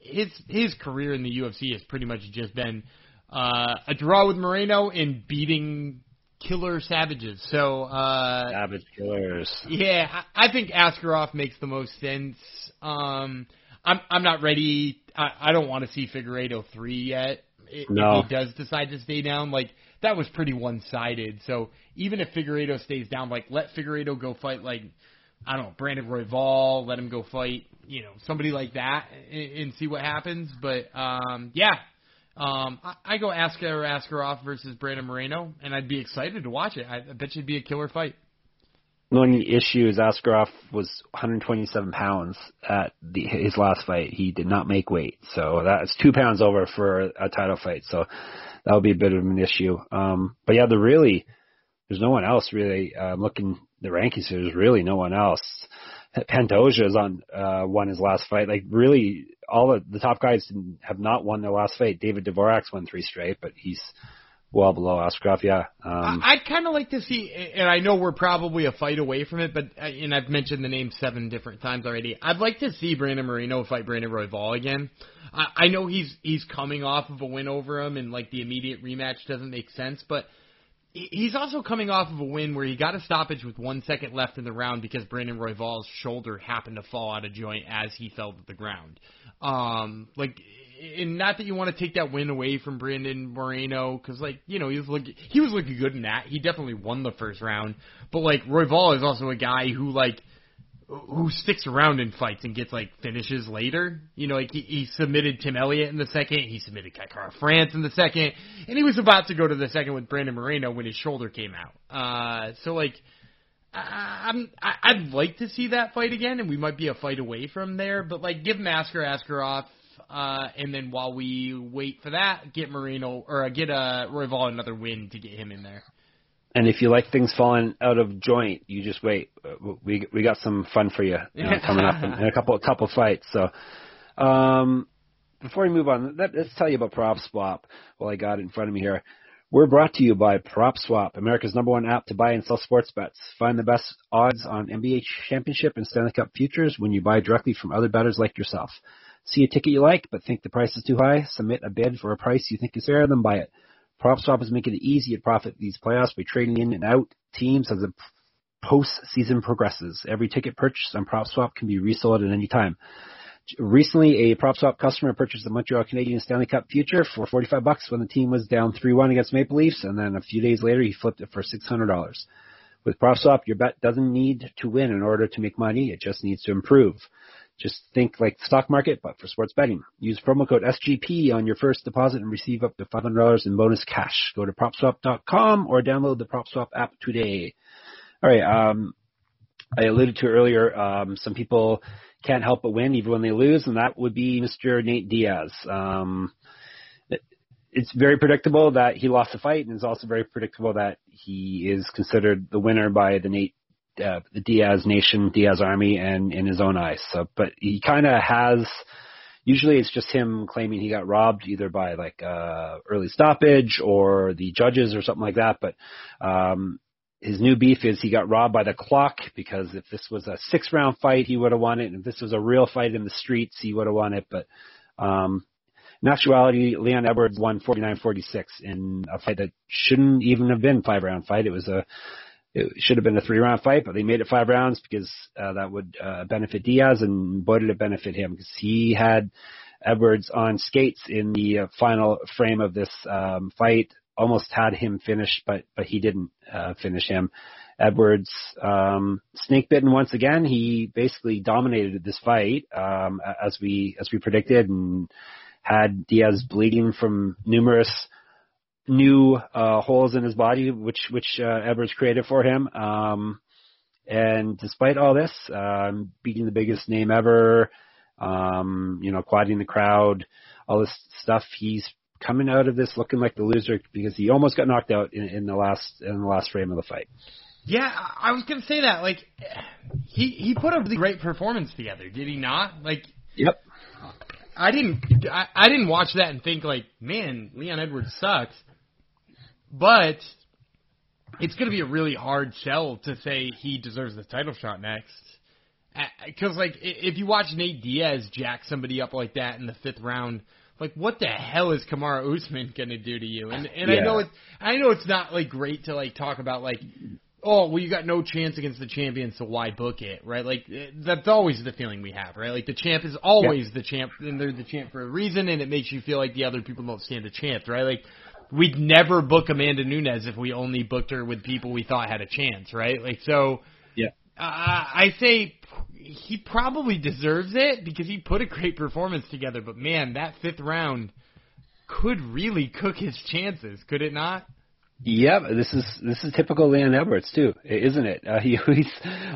his his career in the UFC has pretty much just been uh, a draw with Moreno and beating killer savages. So uh, Savage killers. Yeah, I, I think Askarov makes the most sense. Um, I'm I'm not ready. I, I don't want to see Figueiredo three yet. If No. he does decide to stay down, like that was pretty one sided. So even if Figueiredo stays down, like let Figueiredo go fight like I don't know Brandon Royval, let him go fight you know somebody like that and, and see what happens. But um, yeah. Um, I, I go Askar Askarov versus Brandon Moreno, and I'd be excited to watch it. I, I bet you it'd be a killer fight. The only issue is Askarov was 127 pounds at the, his last fight. He did not make weight, so that's two pounds over for a title fight. So that would be a bit of an issue. Um, but yeah, the really there's no one else really. Uh, looking the rankings, there's really no one else. Pantoja is on uh, won his last fight. Like really, all of the top guys have not won their last fight. David Dvorak's won three straight, but he's well below Askarov. Yeah. Um, I'd kind of like to see, and I know we're probably a fight away from it, but uh, and I've mentioned the name seven different times already. I'd like to see Brandon Moreno fight Brandon Royval again. I, I know he's he's coming off of a win over him, and like the immediate rematch doesn't make sense, but he's also coming off of a win where he got a stoppage with one second left in the round because Brandon Royval's shoulder happened to fall out of joint as he fell to the ground. Um, like, and not that you want to take that win away from Brandon Moreno because, like, you know, he was looking he was looking good in that. He definitely won the first round, but like Royval is also a guy who like who sticks around in fights and gets like finishes later. You know, like he, he submitted Tim Elliott in the second, he submitted Kai Kara-France in the second, and he was about to go to the second with Brandon Moreno when his shoulder came out. Uh, so like, I- I'm I- I'd like to see that fight again, and we might be a fight away from there. But like, give Masker Askarov, uh, and then while we wait for that, get Moreno or uh, get uh, Royval another win to get him in there. And if you like things falling out of joint, you just wait. Uh, We we got some fun for you, you know, coming up in, in a couple a couple fights. So, um, before we move on, let, let's tell you about PropSwap. While I got it in front of me here, we're brought to you by PropSwap, America's number one app to buy and sell sports bets. Find the best odds on NBA championship and Stanley Cup futures when you buy directly from other bettors like yourself. See a ticket you like but think the price is too high? Submit a bid for a price you think is fair, then buy it. PropSwap is making it easy to profit these playoffs by trading in and out teams as the postseason progresses. Every ticket purchased on PropSwap can be resold at any time. Recently, a PropSwap customer purchased the Montreal Canadiens Stanley Cup future for 45 bucks when the team was down 3-1 against Maple Leafs, and then a few days later, he flipped it for $600. With PropSwap, your bet doesn't need to win in order to make money; it just needs to improve. Just think like the stock market, but for sports betting. Use promo code SGP on your first deposit and receive up to $500 in bonus cash. Go to PropSwap.com or download the PropSwap app today. All right. Um, I alluded to earlier, um, some people can't help but win even when they lose, and that would be Mr. Nate Diaz. Um, it- it's very predictable that he lost the fight, and it's also very predictable that he is considered the winner by the Nate, uh, the Diaz Nation, Diaz Army, and in his own eyes. So, but he kind of has. Usually, it's just him claiming he got robbed either by like uh, early stoppage or the judges or something like that. But um, his new beef is he got robbed by the clock because if this was a six round fight, he would have won it. And if this was a real fight in the streets, he would have won it. But um, in actuality, Leon Edwards won 49-46 in a fight that shouldn't even have been five round fight. It was a it should have been a three round fight, but they made it five rounds because uh, that would uh, benefit Diaz, and boy did it benefit him because he had Edwards on skates in the uh, final frame of this um, fight. Almost had him finished, but but he didn't uh, finish him. Edwards um, snake bitten once again. He basically dominated this fight um, as we as we predicted, and had Diaz bleeding from numerous new uh, holes in his body, which which uh, Edwards created for him. Um, and despite all this, um, beating the biggest name ever, um, you know, quieting the crowd, all this stuff, he's coming out of this looking like the loser because he almost got knocked out in, in the last in the last frame of the fight. Yeah, I was gonna say that. Like, he he put a really great performance together, did he not? Like, Yep. I didn't I, I didn't watch that and think like, man, Leon Edwards sucks. But it's gonna be a really hard sell to say he deserves the title shot next. Because like, if you watch Nate Diaz jack somebody up like that in the fifth round, like what the hell is Kamaru Usman gonna do to you? And and Yeah. I know it's I know it's not like great to like talk about like oh well you got no chance against the champion so why book it right like eh, that's always the feeling we have right like the champ is always the champ and they're the champ for a reason and it makes you feel like the other people don't stand a chance right like we'd never book Amanda Nunes if we only booked her with people we thought had a chance right like so Yeah. uh, I say he probably deserves it because he put a great performance together. But man, that fifth round could really cook his chances, could it not? Yep, this is this is typical Leon Edwards too, isn't it? Uh, he always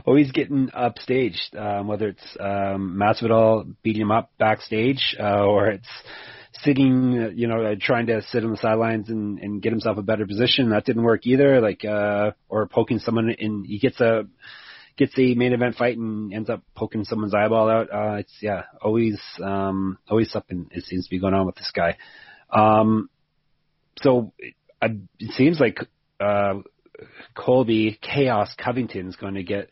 always getting upstaged, um, whether it's um, Masvidal beating him up backstage, uh, or it's sitting, you know, uh, trying to sit on the sidelines and, and get himself a better position. That didn't work either. Like, uh, or poking someone in, he gets a gets a main event fight and ends up poking someone's eyeball out. Uh, it's yeah, always um, always something it seems to be going on with this guy. Um, so I, it seems like uh, Colby Chaos Covington is going to get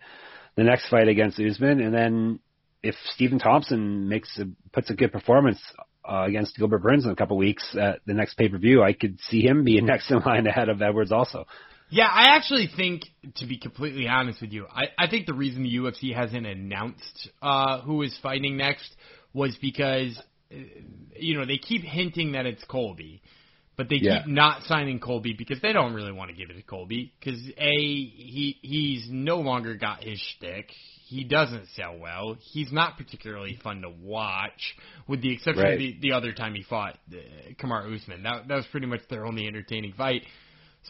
the next fight against Usman, and then if Stephen Thompson makes a, puts a good performance uh, against Gilbert Burns in a couple weeks at the next pay per view, I could see him being next in line ahead of Edwards also. Yeah, I actually think, to be completely honest with you, I, I think the reason the UFC hasn't announced uh, who is fighting next was because, uh, you know, they keep hinting that it's Colby, but they Yeah. keep not signing Colby because they don't really want to give it to Colby because a he he's no longer got his shtick. He doesn't sell well. He's not particularly fun to watch, with the exception Right. of the, the other time he fought uh, Kamaru Usman. That that was pretty much their only entertaining fight.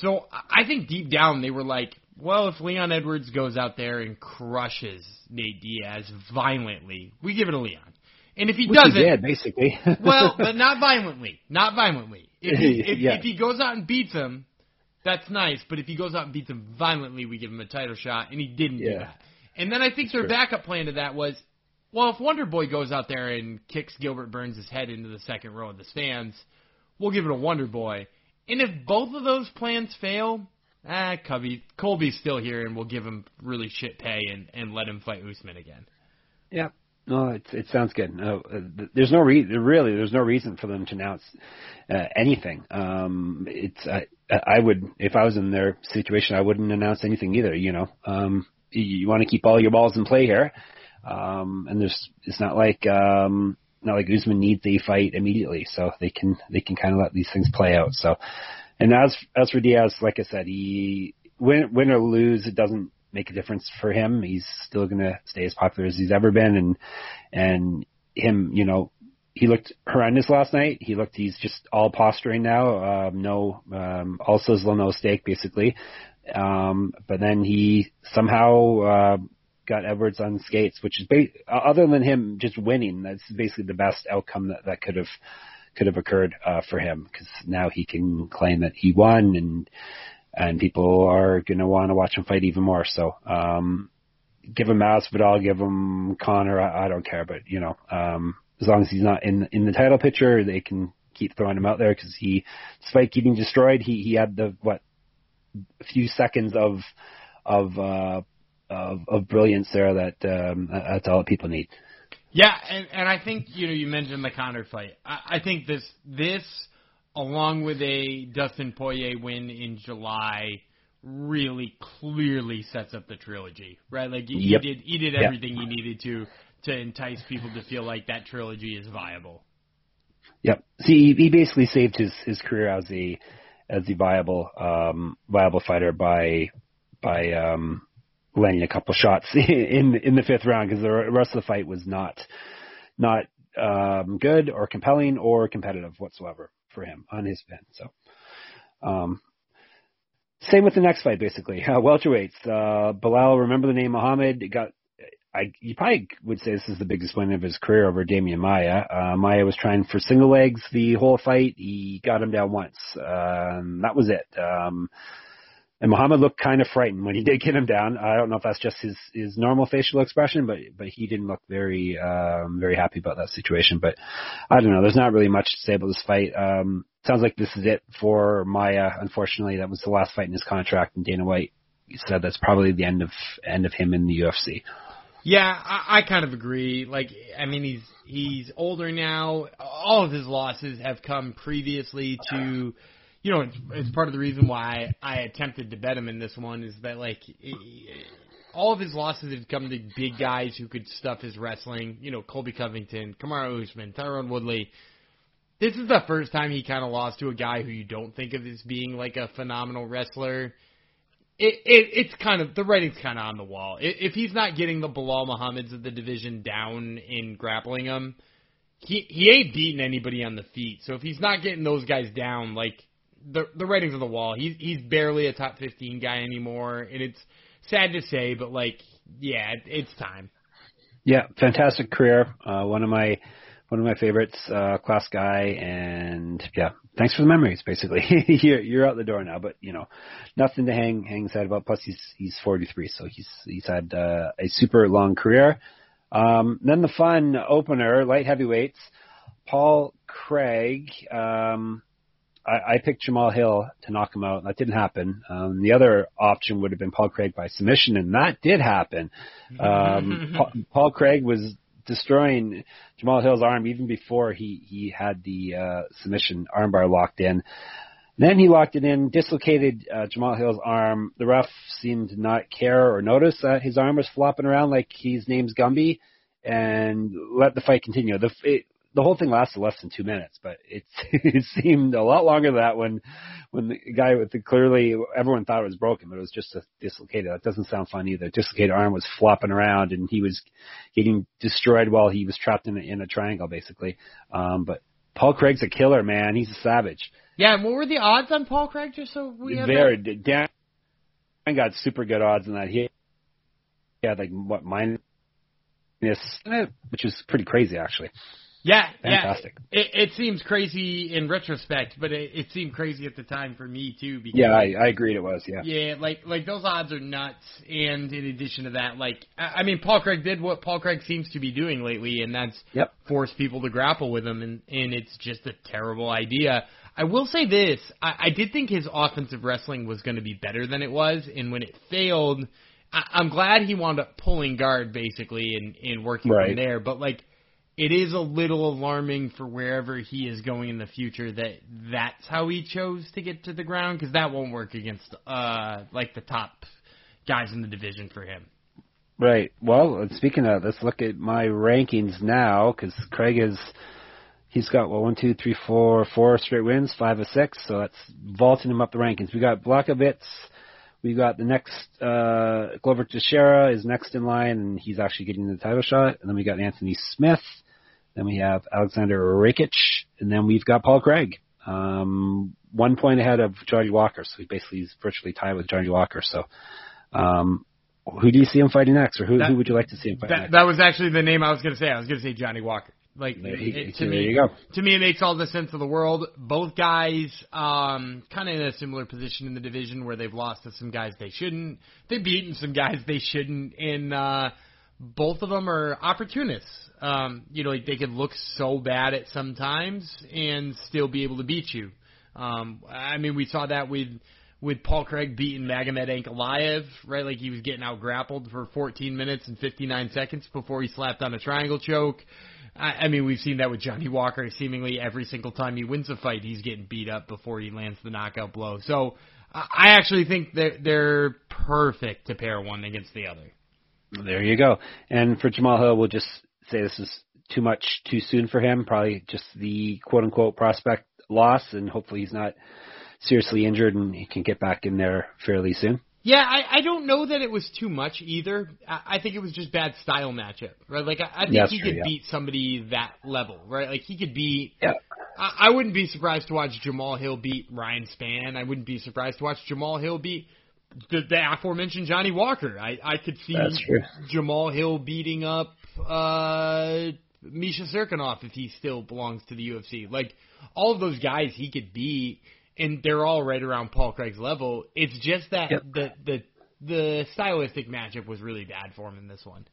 So I think deep down they were like, well, if Leon Edwards goes out there and crushes Nate Diaz violently, we give it to Leon. And if he Which doesn't, did, basically. well, but not violently, not violently. If he, if, Yeah. if he goes out and beats him, that's nice. But if he goes out and beats him violently, we give him a title shot, and he didn't do that. And then I think their true. backup plan to that was, well, if Wonder Boy goes out there and kicks Gilbert Burns' head into the second row of the stands, we'll give it to Wonder Boy. And if both of those plans fail, ah, Cubby, Colby's still here, and we'll give him really shit pay and, and let him fight Usman again. Yeah. No, it it sounds good. No, uh, there's no re- really there's no reason for them to announce uh, anything. Um, it's I, I would if I was in their situation I wouldn't announce anything either. You know, um, you, you want to keep all your balls in play here, um, and there's it's not like um, not like Usman needs a fight immediately, so they can they can kind of let these things play out. So, and as as for Diaz, like I said, he win win or lose, it doesn't make a difference for him. He's still to stay as popular as he's ever been, and and him, you know, he looked horrendous last night. He looked he's just all posturing now, um, no, um, all sizzle no steak basically. Um, but then he somehow uh, got Edwards on skates, which is ba- other than him just winning, that's basically the best outcome that that could have could have occurred uh, for him because now he can claim that he won and and people are going to want to watch him fight even more. So, um, give him Masvidal, give him Conor. I, I don't care, but you know, um, as long as he's not in in the title picture, they can keep throwing him out there because he, despite getting destroyed, he he had the what few seconds of of uh, of, of brilliance there that um, that's all that people need. Yeah, and and I think you know you mentioned the Conor fight. I, I think this this along with a Dustin Poirier win in July really clearly sets up the trilogy, right? Like he, Yep. he did he did Yep. everything he needed to to entice people to feel like that trilogy is viable. Yep. See, he, he basically saved his his career as a as a viable um viable fighter by by um landing a couple shots in in the fifth round because the rest of the fight was not not um good or compelling or competitive whatsoever for him on his end. So um same with the next fight basically. Uh, welterweights. Uh Belal, remember the name Muhammad got I, you probably would say this is the biggest win of his career over Demian Maia. Uh, Maia was trying for single legs the whole fight. He got him down once. Um, that was it. Um, and Muhammad looked kind of frightened when he did get him down. I don't know if that's just his, his normal facial expression, but, but he didn't look very, um, very happy about that situation. But I don't know. There's not really much to say about this fight. Um, sounds like this is it for Maia. Unfortunately, that was the last fight in his contract and Dana White said that's probably the end of, end of him in the UFC. Yeah, I, I kind of agree. Like, I mean, he's he's older now. All of his losses have come previously to, you know, it's, it's part of the reason why I attempted to bet him in this one is that like. all of his losses have come to big guys who could stuff his wrestling. You know, Colby Covington, Kamaru Usman, Tyron Woodley. This is the first time he kind of lost to a guy who you don't think of as being like a phenomenal wrestler. It, it it's kind of the writing's kind of on the wall. If he's not getting the Belal Muhammad's of the division down in grappling him, he he ain't beating anybody on the feet. So if he's not getting those guys down, like the the writing's on the wall. He's he's barely a top fifteen guy anymore, and it's sad to say, but like, yeah, it's time. Yeah, fantastic career. Uh, one of my one of my favorites, uh, class guy, and yeah, thanks for the memories. Basically, you're you're out the door now, but you know, nothing to hang hang head about. Plus, he's he's 43, so he's he's had uh, a super long career. Um, then the fun opener, light heavyweights, Paul Craig. Um, I, I picked Jamahal Hill to knock him out. And that didn't happen. Um, the other option would have been Paul Craig by submission, and that did happen. Um, Paul, Paul Craig was destroying Jamahal Hill's arm even before he he had the uh, submission armbar locked in. Then he locked it in, dislocated uh, Jamahal Hill's arm. The ref seemed to not care or notice that his arm was flopping around like his name's Gumby, and let the fight continue. The it, the whole thing lasted less than two minutes, but it it seemed a lot longer than that when when the guy with the clearly everyone thought it was broken, but it was just a dislocated. That doesn't sound fun either. Dislocated arm was flopping around and he was getting destroyed while he was trapped in a, in a triangle, basically. Um, but Paul Craig's a killer, man. He's a savage. Yeah, and what were the odds on Paul Craig? Just so we have very Dan got super good odds on that. He had like what minus, which is pretty crazy actually. Yeah, Fantastic. yeah. It, it seems crazy in retrospect, but it, it seemed crazy at the time for me too. Because, yeah, I, I agreed it was. Yeah. Yeah, like like those odds are nuts. And in addition to that, like I, I mean, Paul Craig did what Paul Craig seems to be doing lately, and that's yep. force people to grapple with him, and and it's just a terrible idea. I will say this: I, I did think his offensive wrestling was going to be better than it was, and when it failed, I, I'm glad he wound up pulling guard basically and and working right. from there. But like it is a little alarming for wherever he is going in the future that that's how he chose to get to the ground because that won't work against uh like the top guys in the division for him. Right. Well, speaking of, let's look at my rankings now because Craig is he's got well one, two, three, four, four straight wins, five of six, so that's vaulting him up the rankings. We got Blachowicz. We've got the next uh, Glover Teixeira is next in line, and he's actually getting the title shot. And then we got Anthony Smith. Then we have Alexander Rakic, and then we've got Paul Craig. Um, one point ahead of Johnny Walker, so he basically is virtually tied with Johnny Walker. So, um, who do you see him fighting next, or who, that, who would you like to see him fight that, next? That was actually the name I was going to say. I was going to say Johnny Walker. Like there, he, it, to there me, you go. To me, it makes all the sense of the world. Both guys, um, kind of in a similar position in the division where they've lost to some guys they shouldn't. They've beaten some guys they shouldn't, and uh, both of them are opportunists. Um, you know, like they can look so bad at sometimes and still be able to beat you. Um, I mean, we saw that with with Paul Craig beating Magomed Ankalaev, right? Like he was getting out grappled for 14 minutes and 59 seconds before he slapped on a triangle choke. I, I mean, we've seen that with Johnny Walker. Seemingly every single time he wins a fight, he's getting beat up before he lands the knockout blow. So I actually think that they're perfect to pair one against the other. There you go. And for Jamahal Hill, we'll just say this is too much too soon for him. Probably just the quote unquote prospect loss, and hopefully he's not seriously injured and he can get back in there fairly soon. Yeah, I, I don't know that it was too much either. I, I think it was just bad style matchup, right? Like I, I think he true, could yeah. beat somebody that level, right? Like he could beat. Yeah. I, I wouldn't be surprised to watch Jamahal Hill beat Ryan Spann. I wouldn't be surprised to watch Jamahal Hill beat the, the aforementioned Johnny Walker. I I could see Jamahal Hill beating up uh Misha Cirkunov if he still belongs to the UFC. Like all of those guys he could beat and they're all right around Paul Craig's level. It's just that Yep. the the the stylistic matchup was really bad for him in this one.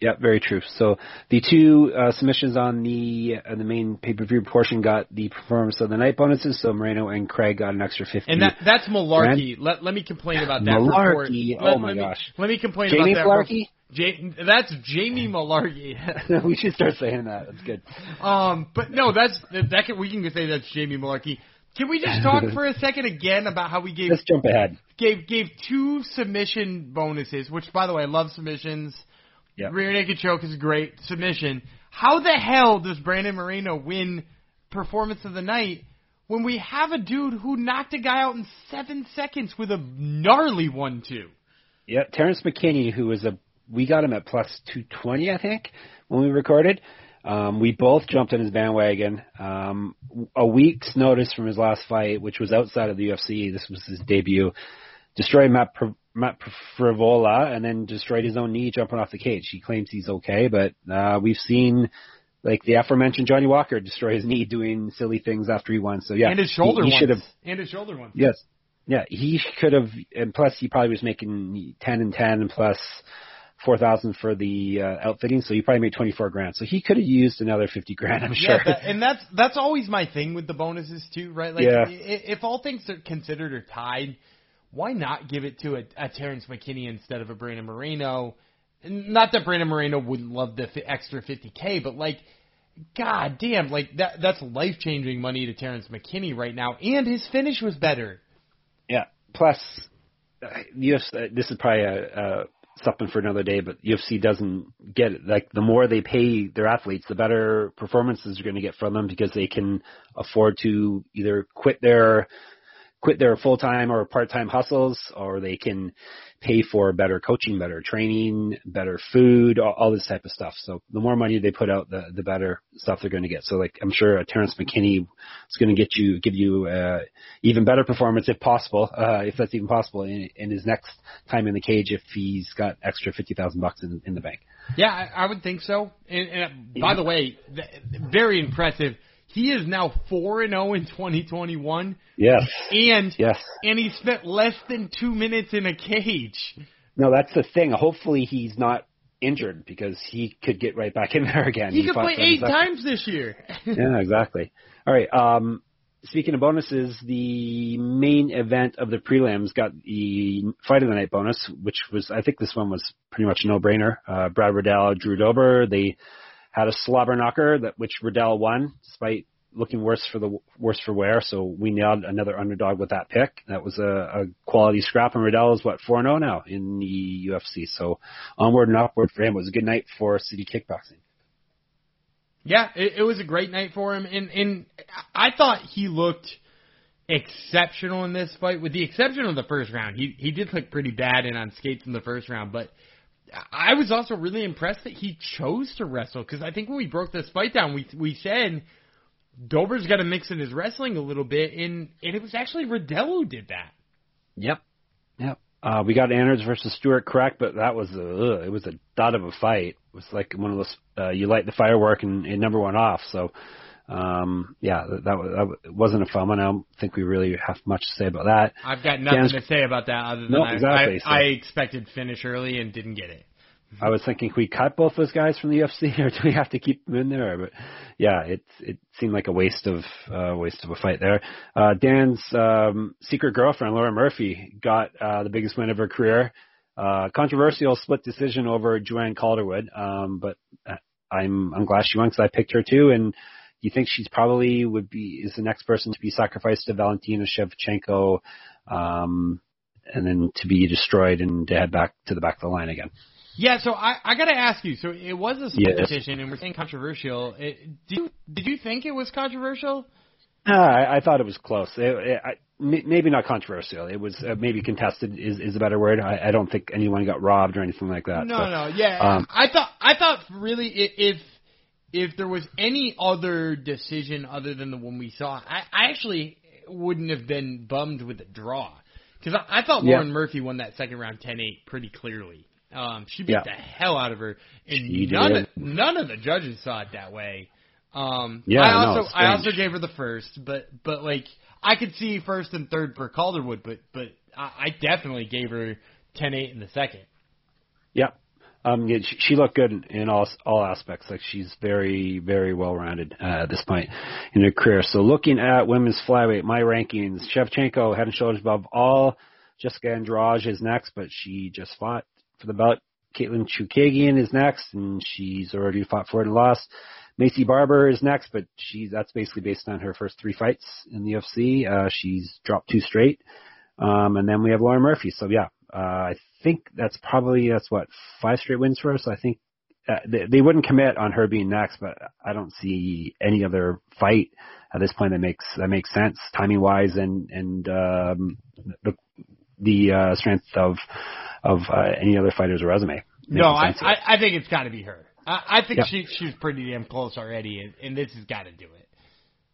Yeah, very true. So the two uh, submissions on the uh, the main pay per view portion got the performance of the night bonuses. So Moreno and Craig got an extra fifty. And that that's malarkey. Let let me complain about that. Malarkey. Let, Oh, my let me- gosh. let me complain Jamie about that. Malarkey? J- that's Jamie Mullarkey. we should start saying that. That's good. Um, but no, that's that can, we can say that's Jamie Mullarkey. Can we just talk for a second again about how we gave Let's jump ahead. gave gave two submission bonuses? Which, by the way, I love submissions. Yeah. Rear naked choke is a great submission. How the hell does Brandon Moreno win performance of the night when we have a dude who knocked a guy out in seven seconds with a gnarly one-two? Yeah, Terrence McKinney, who was a we got him at plus 220, I think, when we recorded. Um, we both jumped on his bandwagon. Um, a week's notice from his last fight, which was outside of the UFC. This was his debut. Destroyed Matt, Matt Frivola and then destroyed his own knee jumping off the cage. He claims he's okay, but uh, we've seen like the aforementioned Johnny Walker destroy his knee doing silly things after he won. So yeah, and his shoulder he, he should have and his shoulder one. Yes, yeah, he could have, and plus he probably was making ten and ten, and plus four thousand for the uh, outfitting, so he probably made twenty four grand. So he could have used another fifty grand, I'm sure. Yeah, that, and that's that's always my thing with the bonuses too, right? Like, Yeah. if, if all things are considered are tied, why not give it to a, a Terrence McKinney instead of a Brandon Moreno? Not that Brandon Moreno wouldn't love the fi- extra fifty k, but like. God damn, like that that's life changing money to Terrence McKinney right now, and his finish was better. Yeah. Plus, uh, UFC. uh, This is probably a, uh something for another day, but UFC doesn't get it. Like the more they pay their athletes, the better performances they're going to get from them because they can afford to either quit their quit their full time or part time hustles, or they can pay for better coaching, better training, better food, all, all this type of stuff. So the more money they put out, the the better stuff they're going to get. So like I'm sure a Terrence McKinney is going to get you give you uh, even better performance if possible, uh, if that's even possible in, in his next time in the cage if he's got extra fifty thousand bucks in in the bank. Yeah, I, I would think so. And, and by the way, th- very impressive. He is now four and zero in 2021, Yes. and Yes. and he spent less than two minutes in a cage. No, that's the thing. Hopefully he's not injured because he could get right back in there again. He could play eight times this year. yeah, exactly. All right. Um, speaking of bonuses, the main event of the prelims got the fight of the night bonus, which was I think this one was pretty much a no-brainer. Uh, Brad Riddell, Drew Dober, they had a slobber knocker that which Riddell won despite looking worse for the worse for wear. So we nailed another underdog with that pick. That was a, a quality scrap, and Riddell is what four zero oh now in the UFC. So onward and upward for him. It was a good night for City Kickboxing. Yeah, it, it was a great night for him, and and I thought he looked exceptional in this fight, with the exception of the first round. He he did look pretty bad and on skates in the first round, but I was also really impressed that he chose to wrestle because I think when we broke this fight down, we we said Dober's got to mix in his wrestling a little bit, and and it was actually Riddell who did that. Yep. Yep. Uh, we got Anders versus Stewart correct, but that was a, ugh, it was a dud of a fight. It was like one of those uh, you light the firework and it never went off. So um, yeah, that, that, that wasn't a fun one. I don't think we really have much to say about that. I've got nothing Dan's- to say about that other than No, I, exactly, I, so- I expected finish early and didn't get it. I was thinking, can we cut both those guys from the UFC, or do we have to keep them in there? But yeah, it it seemed like a waste of uh, waste of a fight there. Uh, Dan's um, secret girlfriend, Lauren Murphy, got uh, the biggest win of her career. Uh, controversial split decision over Joanne Calderwood, um, but uh, I'm I'm glad she won because I picked her too. And you think she's probably would be is the next person to be sacrificed to Valentina Shevchenko, um, and then to be destroyed and to head back to the back of the line again. Yeah, so I, I got to ask you. So it was a split Yes. decision, and we're saying controversial. It, did you did you think it was controversial? Uh, I, I thought it was close. It, it, I, maybe not controversial. It was uh, maybe contested is, is a better word. I, I don't think anyone got robbed or anything like that. No, so. no, yeah. um, I thought I thought really if if there was any other decision other than the one we saw, I, I actually wouldn't have been bummed with a draw because I, I thought Yeah. Lauren Murphy won that second round 10-8 pretty clearly. Um, she beat Yeah. the hell out of her, and She none did. of, none of the judges saw it that way. Um, Yeah, I no, also it's I also gave her the first, but but like I could see first and third for Calderwood, but but I, I definitely gave her 10-8 in the second. Yeah. Um, yeah, she, she looked good in, all all aspects. Like she's very, very well rounded uh, at this point in her career. So looking at women's flyweight, my rankings: Shevchenko head and shoulders above all. Jessica Andrade is next, but she just fought for the belt. Katlyn Chookagian is next, and she's already fought for it and lost. Maycee Barber is next, but she's that's basically based on her first three fights in the UFC. Uh, she's dropped two straight. Um, and then we have Lauren Murphy. So yeah, uh, I think that's probably that's what five straight wins for us. So I think uh, they, they wouldn't commit on her being next, but I don't see any other fight at this point that makes that makes sense timing wise and and um, the the uh, strength of of uh, any other fighter's resume. No, I, I I think it's got to be her. I, I think yep. she she's pretty damn close already, and, and this has got to do it.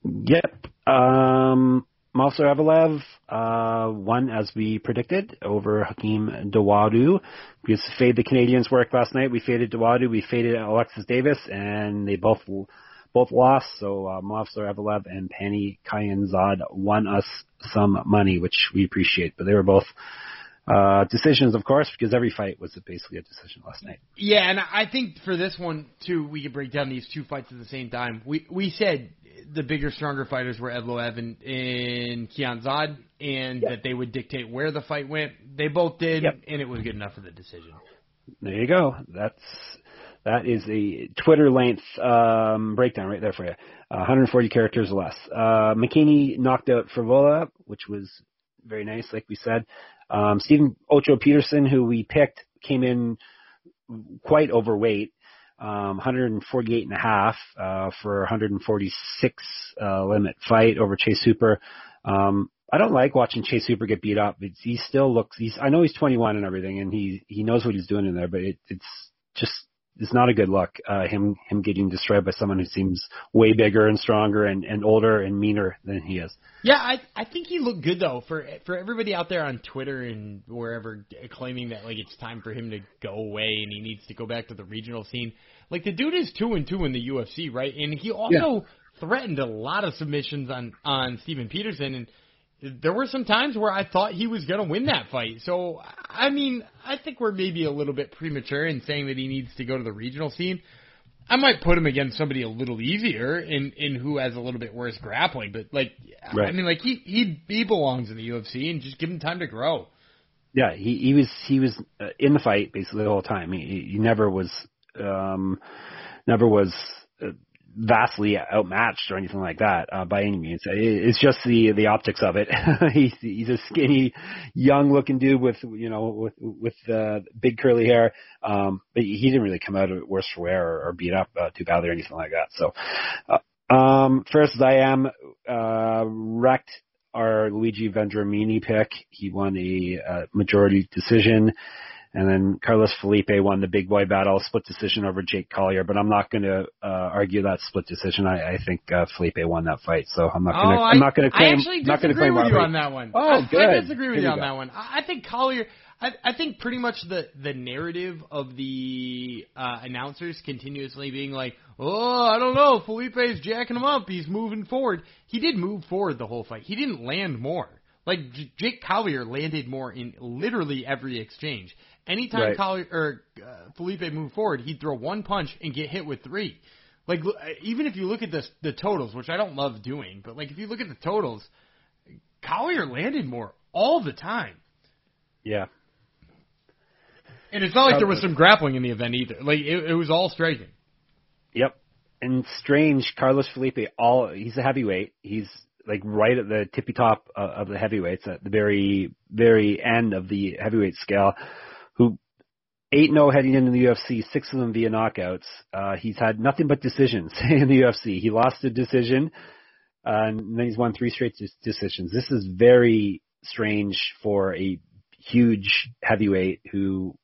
Yep. Um, Movsar Evloev uh, won as we predicted over Hakeem Dawodu. We just faded the Canadians' work last night. We faded Dawodu. We faded Alexis Davis, and they both both lost. So uh, Movsar Evloev and Pannie Kianzad won us some money, which we appreciate. But they were both uh, decisions, of course, because every fight was basically a decision last night. Yeah, and I think for this one too, we could break down these two fights at the same time. We we said the bigger, stronger fighters were Evloev and, and Kianzad, and yep. that they would dictate where the fight went. They both did, yep. and it was good enough for the decision. There you go. That's that is a Twitter length um, breakdown right there for you. Uh, 140 characters or less. Uh, McKinney knocked out Frivola, which was very nice, like we said. Um, Steven Ocho Peterson, who we picked, came in quite overweight, um, 148 and a half uh, for 146 uh, limit fight over Chase Hooper. Um, I don't like watching Chase Hooper get beat up. It's, he still looks. He's. I know he's 21 and everything, and he he knows what he's doing in there, but it, it's just it's not a good look. Uh, him him getting destroyed by someone who seems way bigger and stronger and, and older and meaner than he is. Yeah, I I think he looked good though for for everybody out there on Twitter and wherever claiming that like it's time for him to go away and he needs to go back to the regional scene. Like the dude is two and two in the UFC, right? And he also yeah. threatened a lot of submissions on on Steven Peterson and there were some times where I thought he was going to win that fight. So, I mean, I think we're maybe a little bit premature in saying that he needs to go to the regional scene. I might put him against somebody a little easier in in who has a little bit worse grappling, but like, right. I mean, like he he he belongs in the UFC and just give him time to grow. Yeah, he he was he was uh, in the fight basically the whole time. He he never was um never was vastly outmatched or anything like that uh, by any means. It's just the the optics of it. he's he's a skinny, young looking dude with you know with with uh, big curly hair. Um, but he didn't really come out of it worse for wear or, or beat up uh, too badly or anything like that. So, uh, um, first I am uh, wrecked our Luigi Vendramini pick. He won a uh, majority decision. And then Carlos Felipe won the big boy battle, split decision over Jake Collier. But I'm not going to uh, argue that split decision. I, I think uh, Felipe won that fight, so I'm not going to. Oh, I'm not going to claim. I actually not disagree claim with you on that one. Oh, I, good. I disagree with Here you on go. that one. I, I think Collier. I, I think pretty much the the narrative of the uh, announcers continuously being like, "Oh, I don't know, Felipe's jacking him up. He's moving forward." He did move forward the whole fight. He didn't land more. Like J- Jake Collier landed more in literally every exchange. Anytime Right. Collier or uh, Felipe moved forward, he'd throw one punch and get hit with three. Like uh, even if you look at the the totals, which I don't love doing, but like if you look at the totals, Collier landed more all the time. Yeah. And it's not like there was some grappling in the event either. Like it, it was all striking. Yep. And strange, Carlos Felipe. All he's a heavyweight. He's like right at the tippy top of, of the heavyweights, at the very very end of the heavyweight scale. Who eight zero heading into the UFC, six of them via knockouts. Uh, he's had nothing but decisions in the UFC. He lost a decision, uh, and then he's won three straight decisions. This is very strange for a huge heavyweight who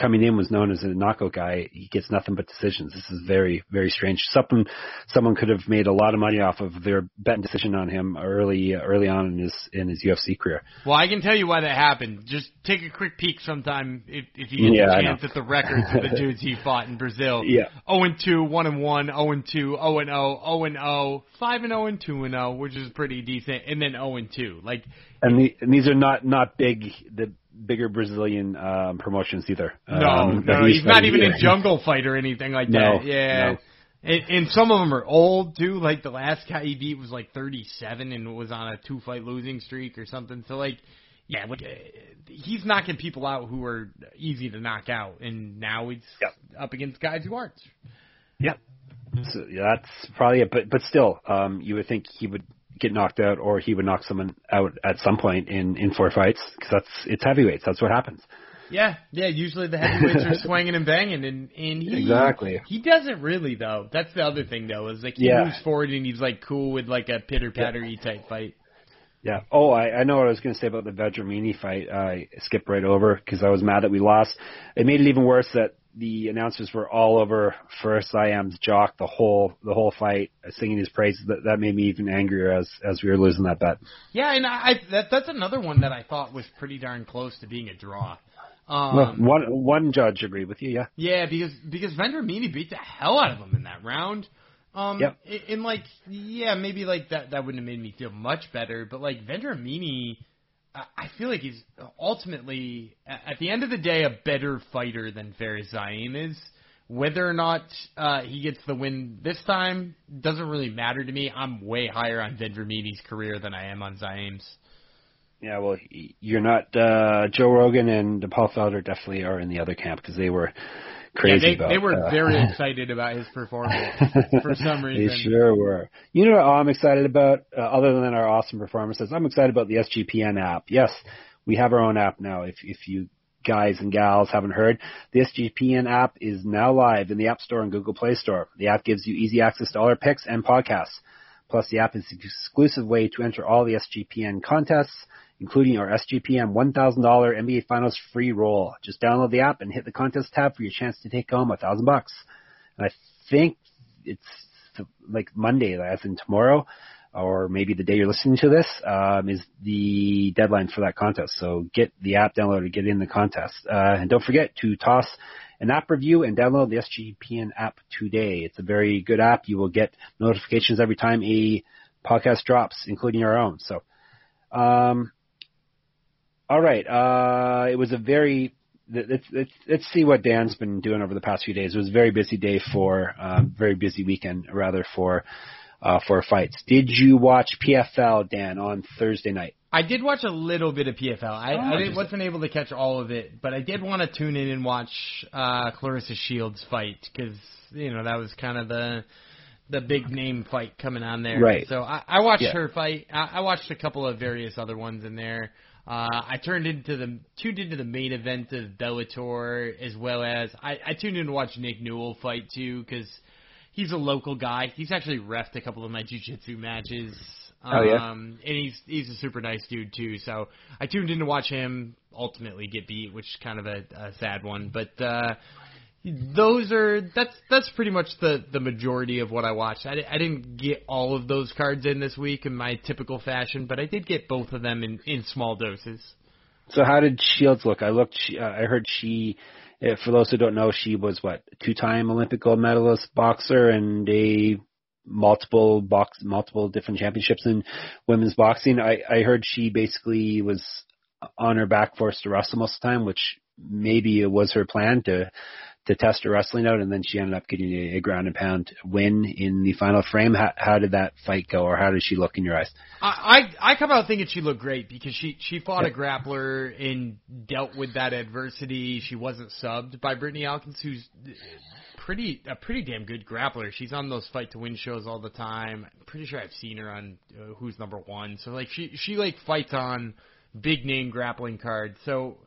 coming in was known as a knockout guy. He gets nothing but decisions. This is very, very strange. Something someone could have made a lot of money off of their betting decision on him early, early on in his in his UFC career. Well, I can tell you why that happened. Just take a quick peek sometime if, if you get Yeah, the chance at the records of the dudes he fought in Brazil. Yeah. 0 and 2, 1 and 1, 0 and 2, 0 and 0, 0 and 0, 5 and 0 and 2 and 0, which is pretty decent, and then 0 and 2. Like And, the, and these are not not big the bigger Brazilian um, promotions either. no, Um, no, he's not even here. in Jungle Fight or anything like No, that. Yeah. no. And, and some of them are old too. Like the last guy he beat was like 37 and was on a two fight losing streak or something. So like, Yeah, uh, he's knocking people out who are easy to knock out, and now he's yep. up against guys who aren't. Yep. So yeah, that's probably it. But but still, um, you would think he would get knocked out, or he would knock someone out at some point in in four fights because that's it's heavyweights. That's what happens. Yeah, yeah. Usually the heavyweights are swinging and banging, and and he exactly he doesn't really though. That's the other thing though is like he yeah. moves forward and he's like cool with like a pitter pattery yeah. type fight. Yeah. Oh, I, I know what I was going to say about the Vendramini fight. I skipped right over because I was mad that we lost. It made it even worse that the announcers were all over Fares Ziam's jock the whole the whole fight, singing his praises. That that made me even angrier as as we were losing that bet. Yeah, and I I that that's another one that I thought was pretty darn close to being a draw. Um, well, one one judge agreed with you, yeah. Yeah, because because Vendramini beat the hell out of him in that round. Um, yep. In like, yeah, maybe like that that wouldn't have made me feel much better, but like Vendramini, I feel like he's ultimately at the end of the day a better fighter than Fares Ziam is. Whether or not uh, he gets the win this time doesn't really matter to me. I'm way higher on Vendramini's career than I am on Ziam's. Yeah, well, you're not. Uh, Joe Rogan and Paul Felder definitely are in the other camp because they were crazy yeah, they, about. They were uh, very excited about his performance for some reason. They sure were. You know what I'm excited about, uh, other than our awesome performances? I'm excited about the SGPN app. Yes, we have our own app now. If if you guys and gals haven't heard, the SGPN app is now live in the App Store and Google Play Store. The app gives you easy access to all our picks and podcasts. Plus, the app is an exclusive way to enter all the SGPN contests including our SGPN $1,000 NBA Finals free roll. Just download the app and hit the contest tab for your chance to take home a thousand bucks. And I think it's like Monday, as in tomorrow, or maybe the day you're listening to this, um, is the deadline for that contest. So get the app downloaded, get in the contest. Uh, and don't forget to toss an app review and download the SGPN app today. It's a very good app. You will get notifications every time a podcast drops, including our own. So, um, all right. Uh, it was a very let's, let's let's see what Dan's been doing over the past few days. It was a very busy day for um, very busy weekend rather for uh, for fights. Did you watch PFL Dan on Thursday night? I did watch a little bit of PFL. I, oh, I didn't, wasn't able to catch all of it, but I did want to tune in and watch uh, Claressa Shields fight because you know that was kind of the the big name fight coming on there. Right. So I, I watched yeah. her fight. I, I watched a couple of various other ones in there. Uh, I turned into the tuned into the main event of Bellator as well as I, I tuned in to watch Nick Newell fight too because he's a local guy. He's actually refed a couple of my jiu-jitsu matches. Um, oh yeah. And he's he's a super nice dude too. So I tuned in to watch him ultimately get beat, which is kind of a, a sad one. But uh, those are that's that's pretty much the the majority of what I watched. I, I didn't get all of those cards in this week in my typical fashion, but I did get both of them in in small doses. So how did Shields look? I looked. Uh, I heard she. For those who don't know, she was what two-time Olympic gold medalist boxer and a multiple box, multiple different championships in women's boxing. I, I heard she basically was on her back forced to wrestle most of the time, which maybe it was her plan to to test her wrestling out, and then she ended up getting a, a ground and pound win in the final frame. How, how did that fight go, or how did she look in your eyes? I I, I come out thinking she looked great because she she fought a grappler and dealt with that adversity. She wasn't subbed by Brittany Elkins, who's pretty a pretty damn good grappler. She's on those fight to win shows all the time. I'm pretty sure I've seen her on uh, Who's Number One. So like she she like fights on big name grappling cards. So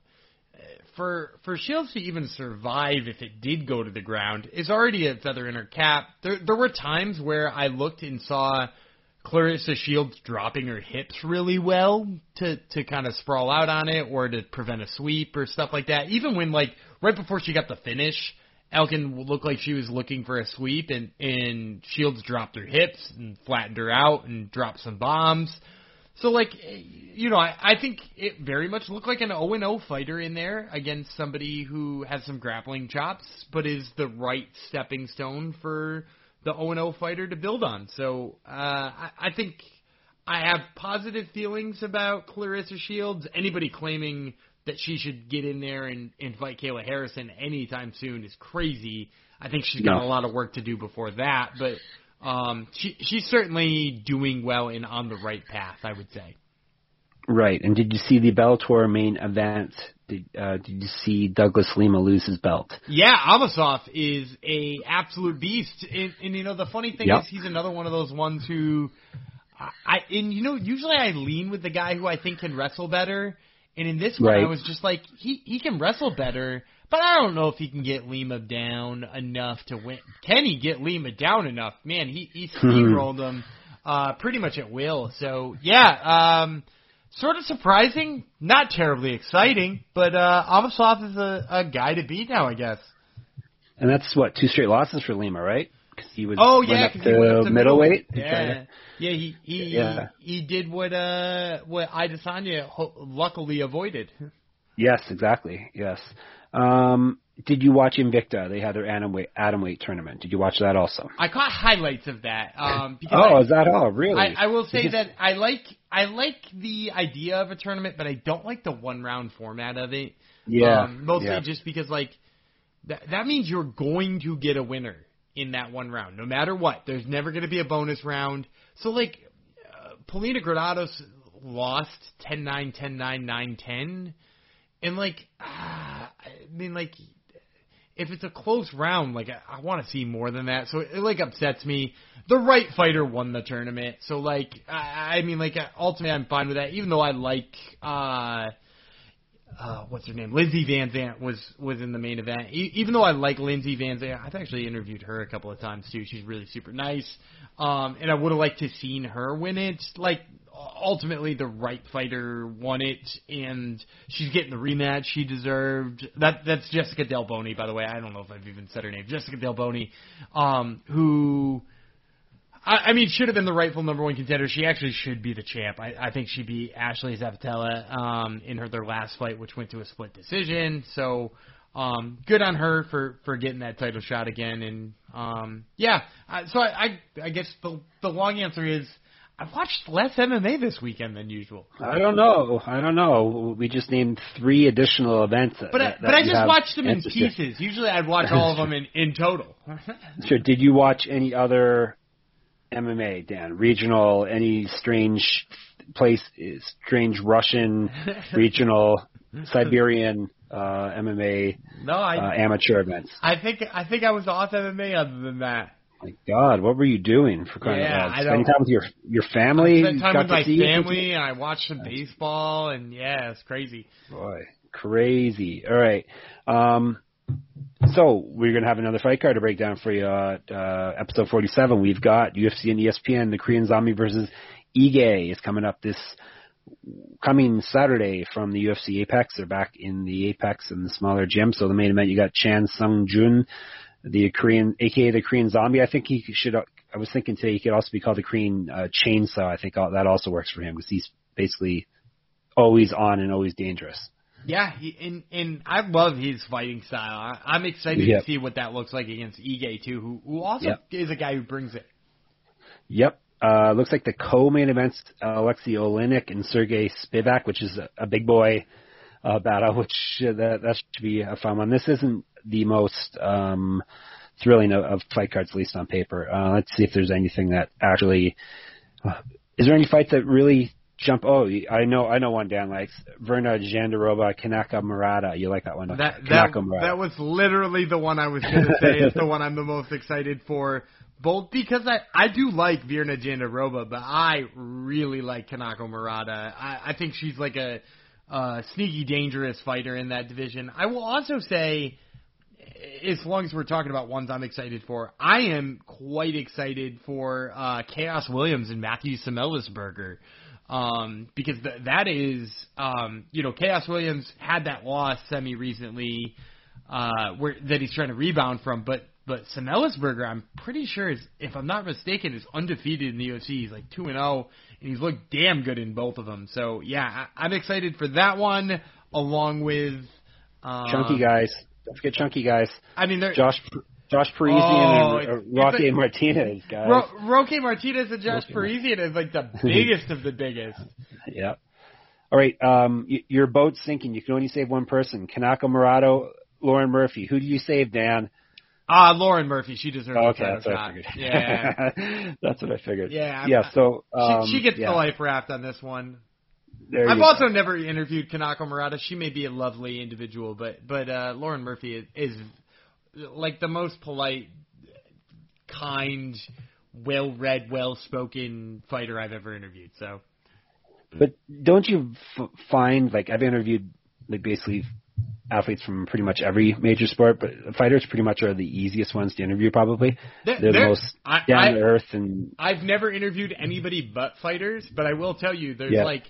for for Shields to even survive if it did go to the ground is already a feather in her cap. There there were times where I looked and saw Claressa Shields dropping her hips really well to to kind of sprawl out on it or to prevent a sweep or stuff like that. Even when like right before she got the finish, Elkin looked like she was looking for a sweep and and Shields dropped her hips and flattened her out and dropped some bombs. So like, you know, I, I think it very much looked like an O and O fighter in there against somebody who has some grappling chops, but is the right stepping stone for the O and O fighter to build on. So uh, I, I think I have positive feelings about Claressa Shields. Anybody claiming that she should get in there and, and fight Kayla Harrison anytime soon is crazy. I think she's got no. a lot of work to do before that, but um, she she's certainly doing well and on the right path, I would say. Right. And did you see the Bellator main event? Did, uh, did you see Douglas Lima lose his belt? Yeah, Amosov is a absolute beast, and, and you know the funny thing Yep. is he's another one of those ones who, I and you know usually I lean with the guy who I think can wrestle better, and in this one I was just like he he can wrestle better, but I don't know if he can get Lima down enough to win. Can he get Lima down enough? Man, he he steamrolled him uh, pretty much at will. So yeah, um, sort of surprising, not terribly exciting, but uh, Amosov is a, a guy to beat now, I guess. And that's what two straight losses for Lima, right? Because he was Oh yeah, up to, he went up to middleweight. Yeah, yeah. He he Yeah. he did what uh what Adesanya ho- luckily avoided. Yes, exactly. Yes. Um, did you watch Invicta? They had their atom weight, atom weight tournament. Did you watch that also? I caught highlights of that. Um, because Oh, I, is that all? Really? I, I will say that I like I like the idea of a tournament, but I don't like the one round format of it. Yeah. um, mostly yeah. just because like that that means you're going to get a winner in that one round, no matter what. There's never going to be a bonus round. So like, uh, Polina Granados lost 10-9, 10-9, 9-10, and like, ah, I mean like. If it's a close round, like I, I want to see more than that, so it, like upsets me. The right fighter won the tournament, so like I, I mean, like ultimately I'm fine with that. Even though I like uh uh, what's her name? Lindsay VanZandt was was in the main event. E- even though I like Lindsay VanZandt, I've actually interviewed her a couple of times too. She's really super nice, um, and I would have liked to seen her win it. Like ultimately, the right fighter won it, and she's getting the rematch she deserved. That that's Jessica Delboni, by the way. I don't know if I've even said her name. Jessica Delboni, um, who I, I mean, should have been the rightful number one contender. She actually should be the champ. I, I think she beat Alesha Zappitella um, in her their last fight, which went to a split decision. So um, good on her for for getting that title shot again. And um, yeah, I, so I, I I guess the the long answer is I've watched less MMA this weekend than usual. I don't know. I don't know. We just named three additional events. But I, that- but I just watched them in pieces. Usually I'd watch all of them in in total. Sure. Did you watch any other MMA, Dan? Regional? Any strange place? Strange Russian regional Siberian uh, MMA no, I uh, amateur events? I think I think I was off MMA other than that. My God, what were you doing for crying Yeah, out loud? Spending time with your your family? I spent time with my it? family, and I watched some baseball, and yeah, it's crazy. Boy, crazy. All right. Um, so we're gonna have another fight card to break down for you. Uh, uh, episode 47. We've got UFC and ESPN. The Korean Zombie versus Ige is coming up this coming Saturday from the UFC Apex. They're back in the Apex in the smaller gym. So the main event, you got Chan Sung Jung, the Korean, aka the Korean Zombie. I think he should. I was thinking today he could also be called the Korean uh, Chainsaw. I think that also works for him because he's basically always on and always dangerous. Yeah, he, and and I love his fighting style. I, I'm excited Yep. to see what that looks like against Ige too, who who also Yep. is a guy who brings it. Yep. Uh, looks like the co-main events, uh, Alexei Oleinik and Sergey Spivac, which is a, a big boy uh, battle, which uh, that, that should be a fun one. This isn't the most um, thrilling of, of fight cards, at least on paper. Uh, let's see if there's anything that actually. Uh, is there any fights that really jump? Oh, I know, I know one. Dan likes Virna Jandiroba, Kanako Murata. You like that one? That that Murata. that was literally the one I was going to say is the one I'm the most excited for. Both because I I do like Virna Jandiroba, but I really like Kanako Murata. I, I think she's like a, a sneaky, dangerous fighter in that division. I will also say, as long as we're talking about ones I'm excited for, I am quite excited for uh, Khaos Williams and Matthew Semelsberger. Um, because th- that is, um, you know, Khaos Williams had that loss semi recently, uh, where that he's trying to rebound from, but but Semelsberger, I'm pretty sure is, if I'm not mistaken, is undefeated in the UFC. He's like two and zero, and he's looked damn good in both of them. So yeah, I, I'm excited for that one, along with um, chunky guys. Don't forget chunky guys. I mean, they're, Josh Josh Parisian Oh, and uh, Rocky a- Martinez, guys. Ro- Roque Martinez and Josh Roque Parisian is like the biggest of the biggest. yeah. All right. Um, y- your boat's sinking. You can only save one person. Kanako Murata, Lauren Murphy. Who do you save, Dan? Ah, Lauren Murphy, she deserves Oh, okay, that's what I figured. Yeah, that's what I figured. Yeah, Yeah. So um, she, she gets yeah. the life raft on this one. There I've also go. never interviewed Kanako Murata. She may be a lovely individual, but but uh, Lauren Murphy is, is like the most polite, kind, well-read, well-spoken fighter I've ever interviewed. So But don't you f- find like I've interviewed like basically athletes from pretty much every major sport, but fighters pretty much are the easiest ones to interview. Probably They're- they're the most I, down to earth. And I've never interviewed anybody but fighters, but I will tell you, there's Yeah. like,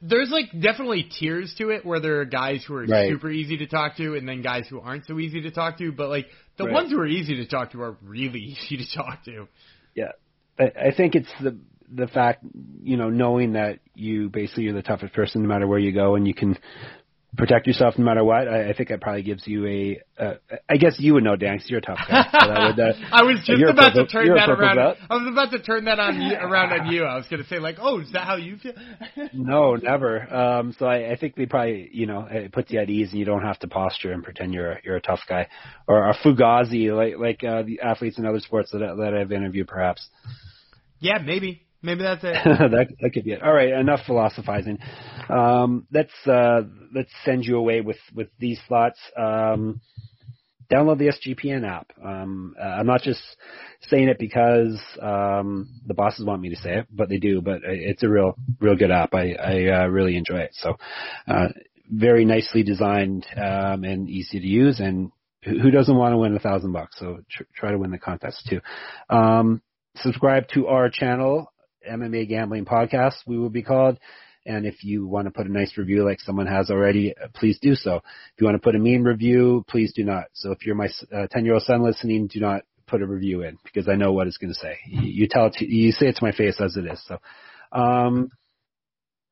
there's like definitely tiers to it where there are guys who are Right. super easy to talk to, and then guys who aren't so easy to talk to. But like the Right. ones who are easy to talk to are really easy to talk to. yeah. I, I think it's the the fact you know knowing that you basically you're the toughest person no matter where you go and you can protect yourself no matter what. I, I think that probably gives you a. Uh, I guess you would know, Dan, 'cause you're a tough guy. So that would, uh, I was just about to turn that around. belt. I was about to turn that on you, around on you. I was going to say like, oh, is that how you feel? No, never. Um, so I, I think they probably, you know, it puts you at ease, and you don't have to posture and pretend you're a, you're a tough guy, or a fugazi like like uh, the athletes in other sports that I- that I've interviewed, perhaps. yeah, maybe, maybe that's it. that that could be it. All right, enough philosophizing. Um, let's uh, let's send you away with with these thoughts. Um, download the SGPN app. Um, uh, I'm not just saying it because um, the bosses want me to say it, but they do. But it's a real real good app. I I uh, really enjoy it. So uh, very nicely designed um, and easy to use and. who doesn't want to win a thousand bucks? So tr- try to win the contest too. Um, subscribe to our channel, MMA Gambling Podcast, we will be called. And if you want to put a nice review like someone has already, uh, please do so. If you want to put a mean review, please do not. So if you're my 10 year old son listening, do not put a review in because I know what it's going to say. You, you tell it to, you say it to my face as it is. So, um,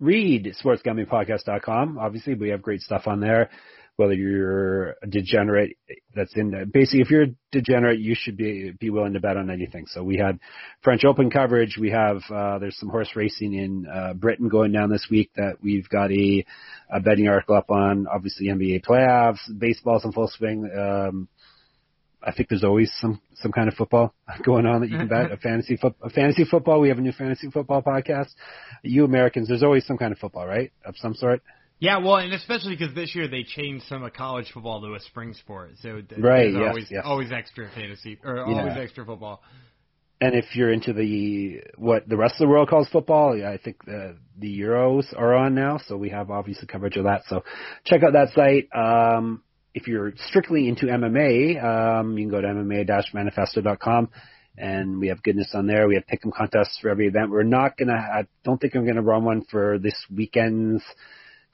read sportsgamblingpodcast.com. Obviously, we have great stuff on there. Whether you're a degenerate, that's in there. Basically, if you're a degenerate, you should be be willing to bet on anything. So we had French Open coverage. We have uh, there's some horse racing in uh, Britain going down this week that we've got a, a betting article up on. Obviously, NBA playoffs, baseball's in full swing. Um, I think there's always some some kind of football going on that you can bet. A fantasy foot, a fantasy football. We have a new fantasy football podcast. You Americans, there's always some kind of football, right? Of some sort. Yeah, well, and especially because this year they changed some of college football to a spring sport, so th- Right, there's yes, always yes. always extra fantasy or Yeah. always extra football. And if you're into the what the rest of the world calls football, yeah, I think the the Euros are on now, so we have obviously coverage of that. So check out that site. Um, if you're strictly into MMA, um, you can go to MMA-manifesto.com, and we have goodness on there. We have pick'em contests for every event. We're not gonna. I don't think I'm gonna run one for this weekend's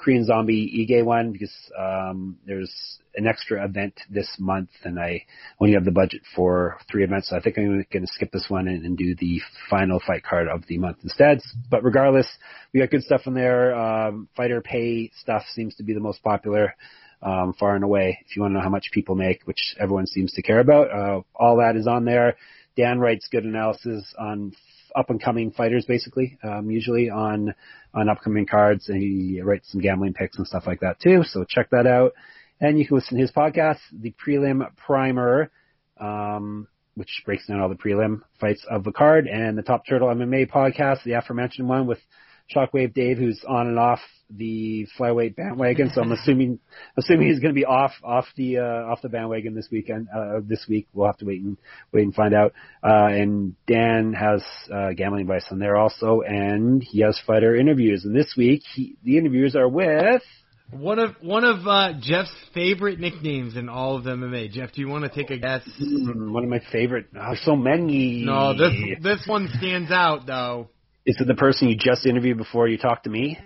Korean Zombie Ige one because um, there's an extra event this month, and I only have the budget for three events. So I think I'm going to skip this one and, and do the final fight card of the month instead. But regardless, we got good stuff in there. Um, fighter pay stuff seems to be the most popular. Um, far and away, if you want to know how much people make, which everyone seems to care about, uh, all that is on there. Dan writes good analysis on up and coming fighters, basically, um, usually on on upcoming cards, and he writes some gambling picks and stuff like that too. So check that out, and you can listen to his podcast, the Prelim Primer, um, which breaks down all the prelim fights of the card, and the Top Turtle MMA podcast, the aforementioned one with Shockwave Dave, who's on and off the flyweight bandwagon. So I'm assuming assuming he's going to be off off the uh, off the bandwagon this weekend. Uh, this week we'll have to wait and wait and find out. Uh, and Dan has uh, gambling advice on there also, and he has fighter interviews. And this week he, the interviews are with. One of one of uh, Jeff's favorite nicknames in all of MMA. Jeff, do you want to take a guess? mm, One of my favorite. Oh, so many. No, this this one stands out though. Is it the person you just interviewed before you talked to me?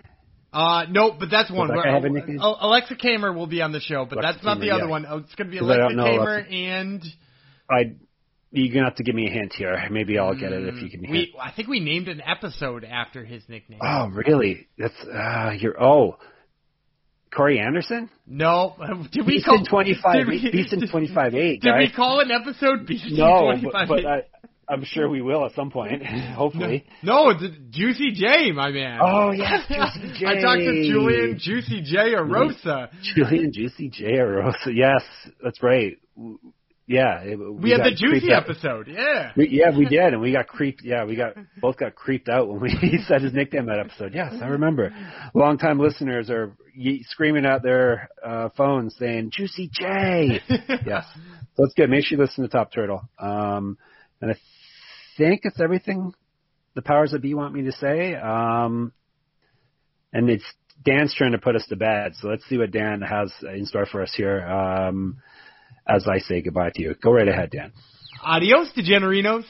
Uh, nope, but that's one. Does where- have a oh, Alexa Kamer will be on the show, but Alexa that's not the other yeah. one. Oh, it's going to be Alexa Kamer Alexa- and I. You're gonna have to give me a hint here. Maybe I'll get it if you give me hint. we. I think we named an episode after his nickname. Oh, really? That's uh, you're. Oh, Corey Anderson. No, did we Beast call in twenty five. did we- Beast in twenty five eight. Did we call an episode Beast in No, 25? but, but I, I'm sure we will at some point. Hopefully. no, it's Juicy J, my man. Oh yes, Juicy J. I talked to Julian Juicy J Erosa. Julian Juicy J. Erosa. Yes, that's right. Yeah, We, we had the juicy out. episode. Yeah. We, yeah, we did, and we got creeped. Yeah, we got both got creeped out when we he said his nickname that episode. Yes, I remember. Longtime listeners are ye- screaming out their uh, phones saying "Juicy J." yes, so it's good. Make sure you listen to Top Turtle. Um, and I think it's everything the powers that be want me to say. Um, and it's Dan's trying to put us to bed, so let's see what Dan has in store for us here. Um, as I say goodbye to you, go right ahead, Dan. Adios, degenerinos.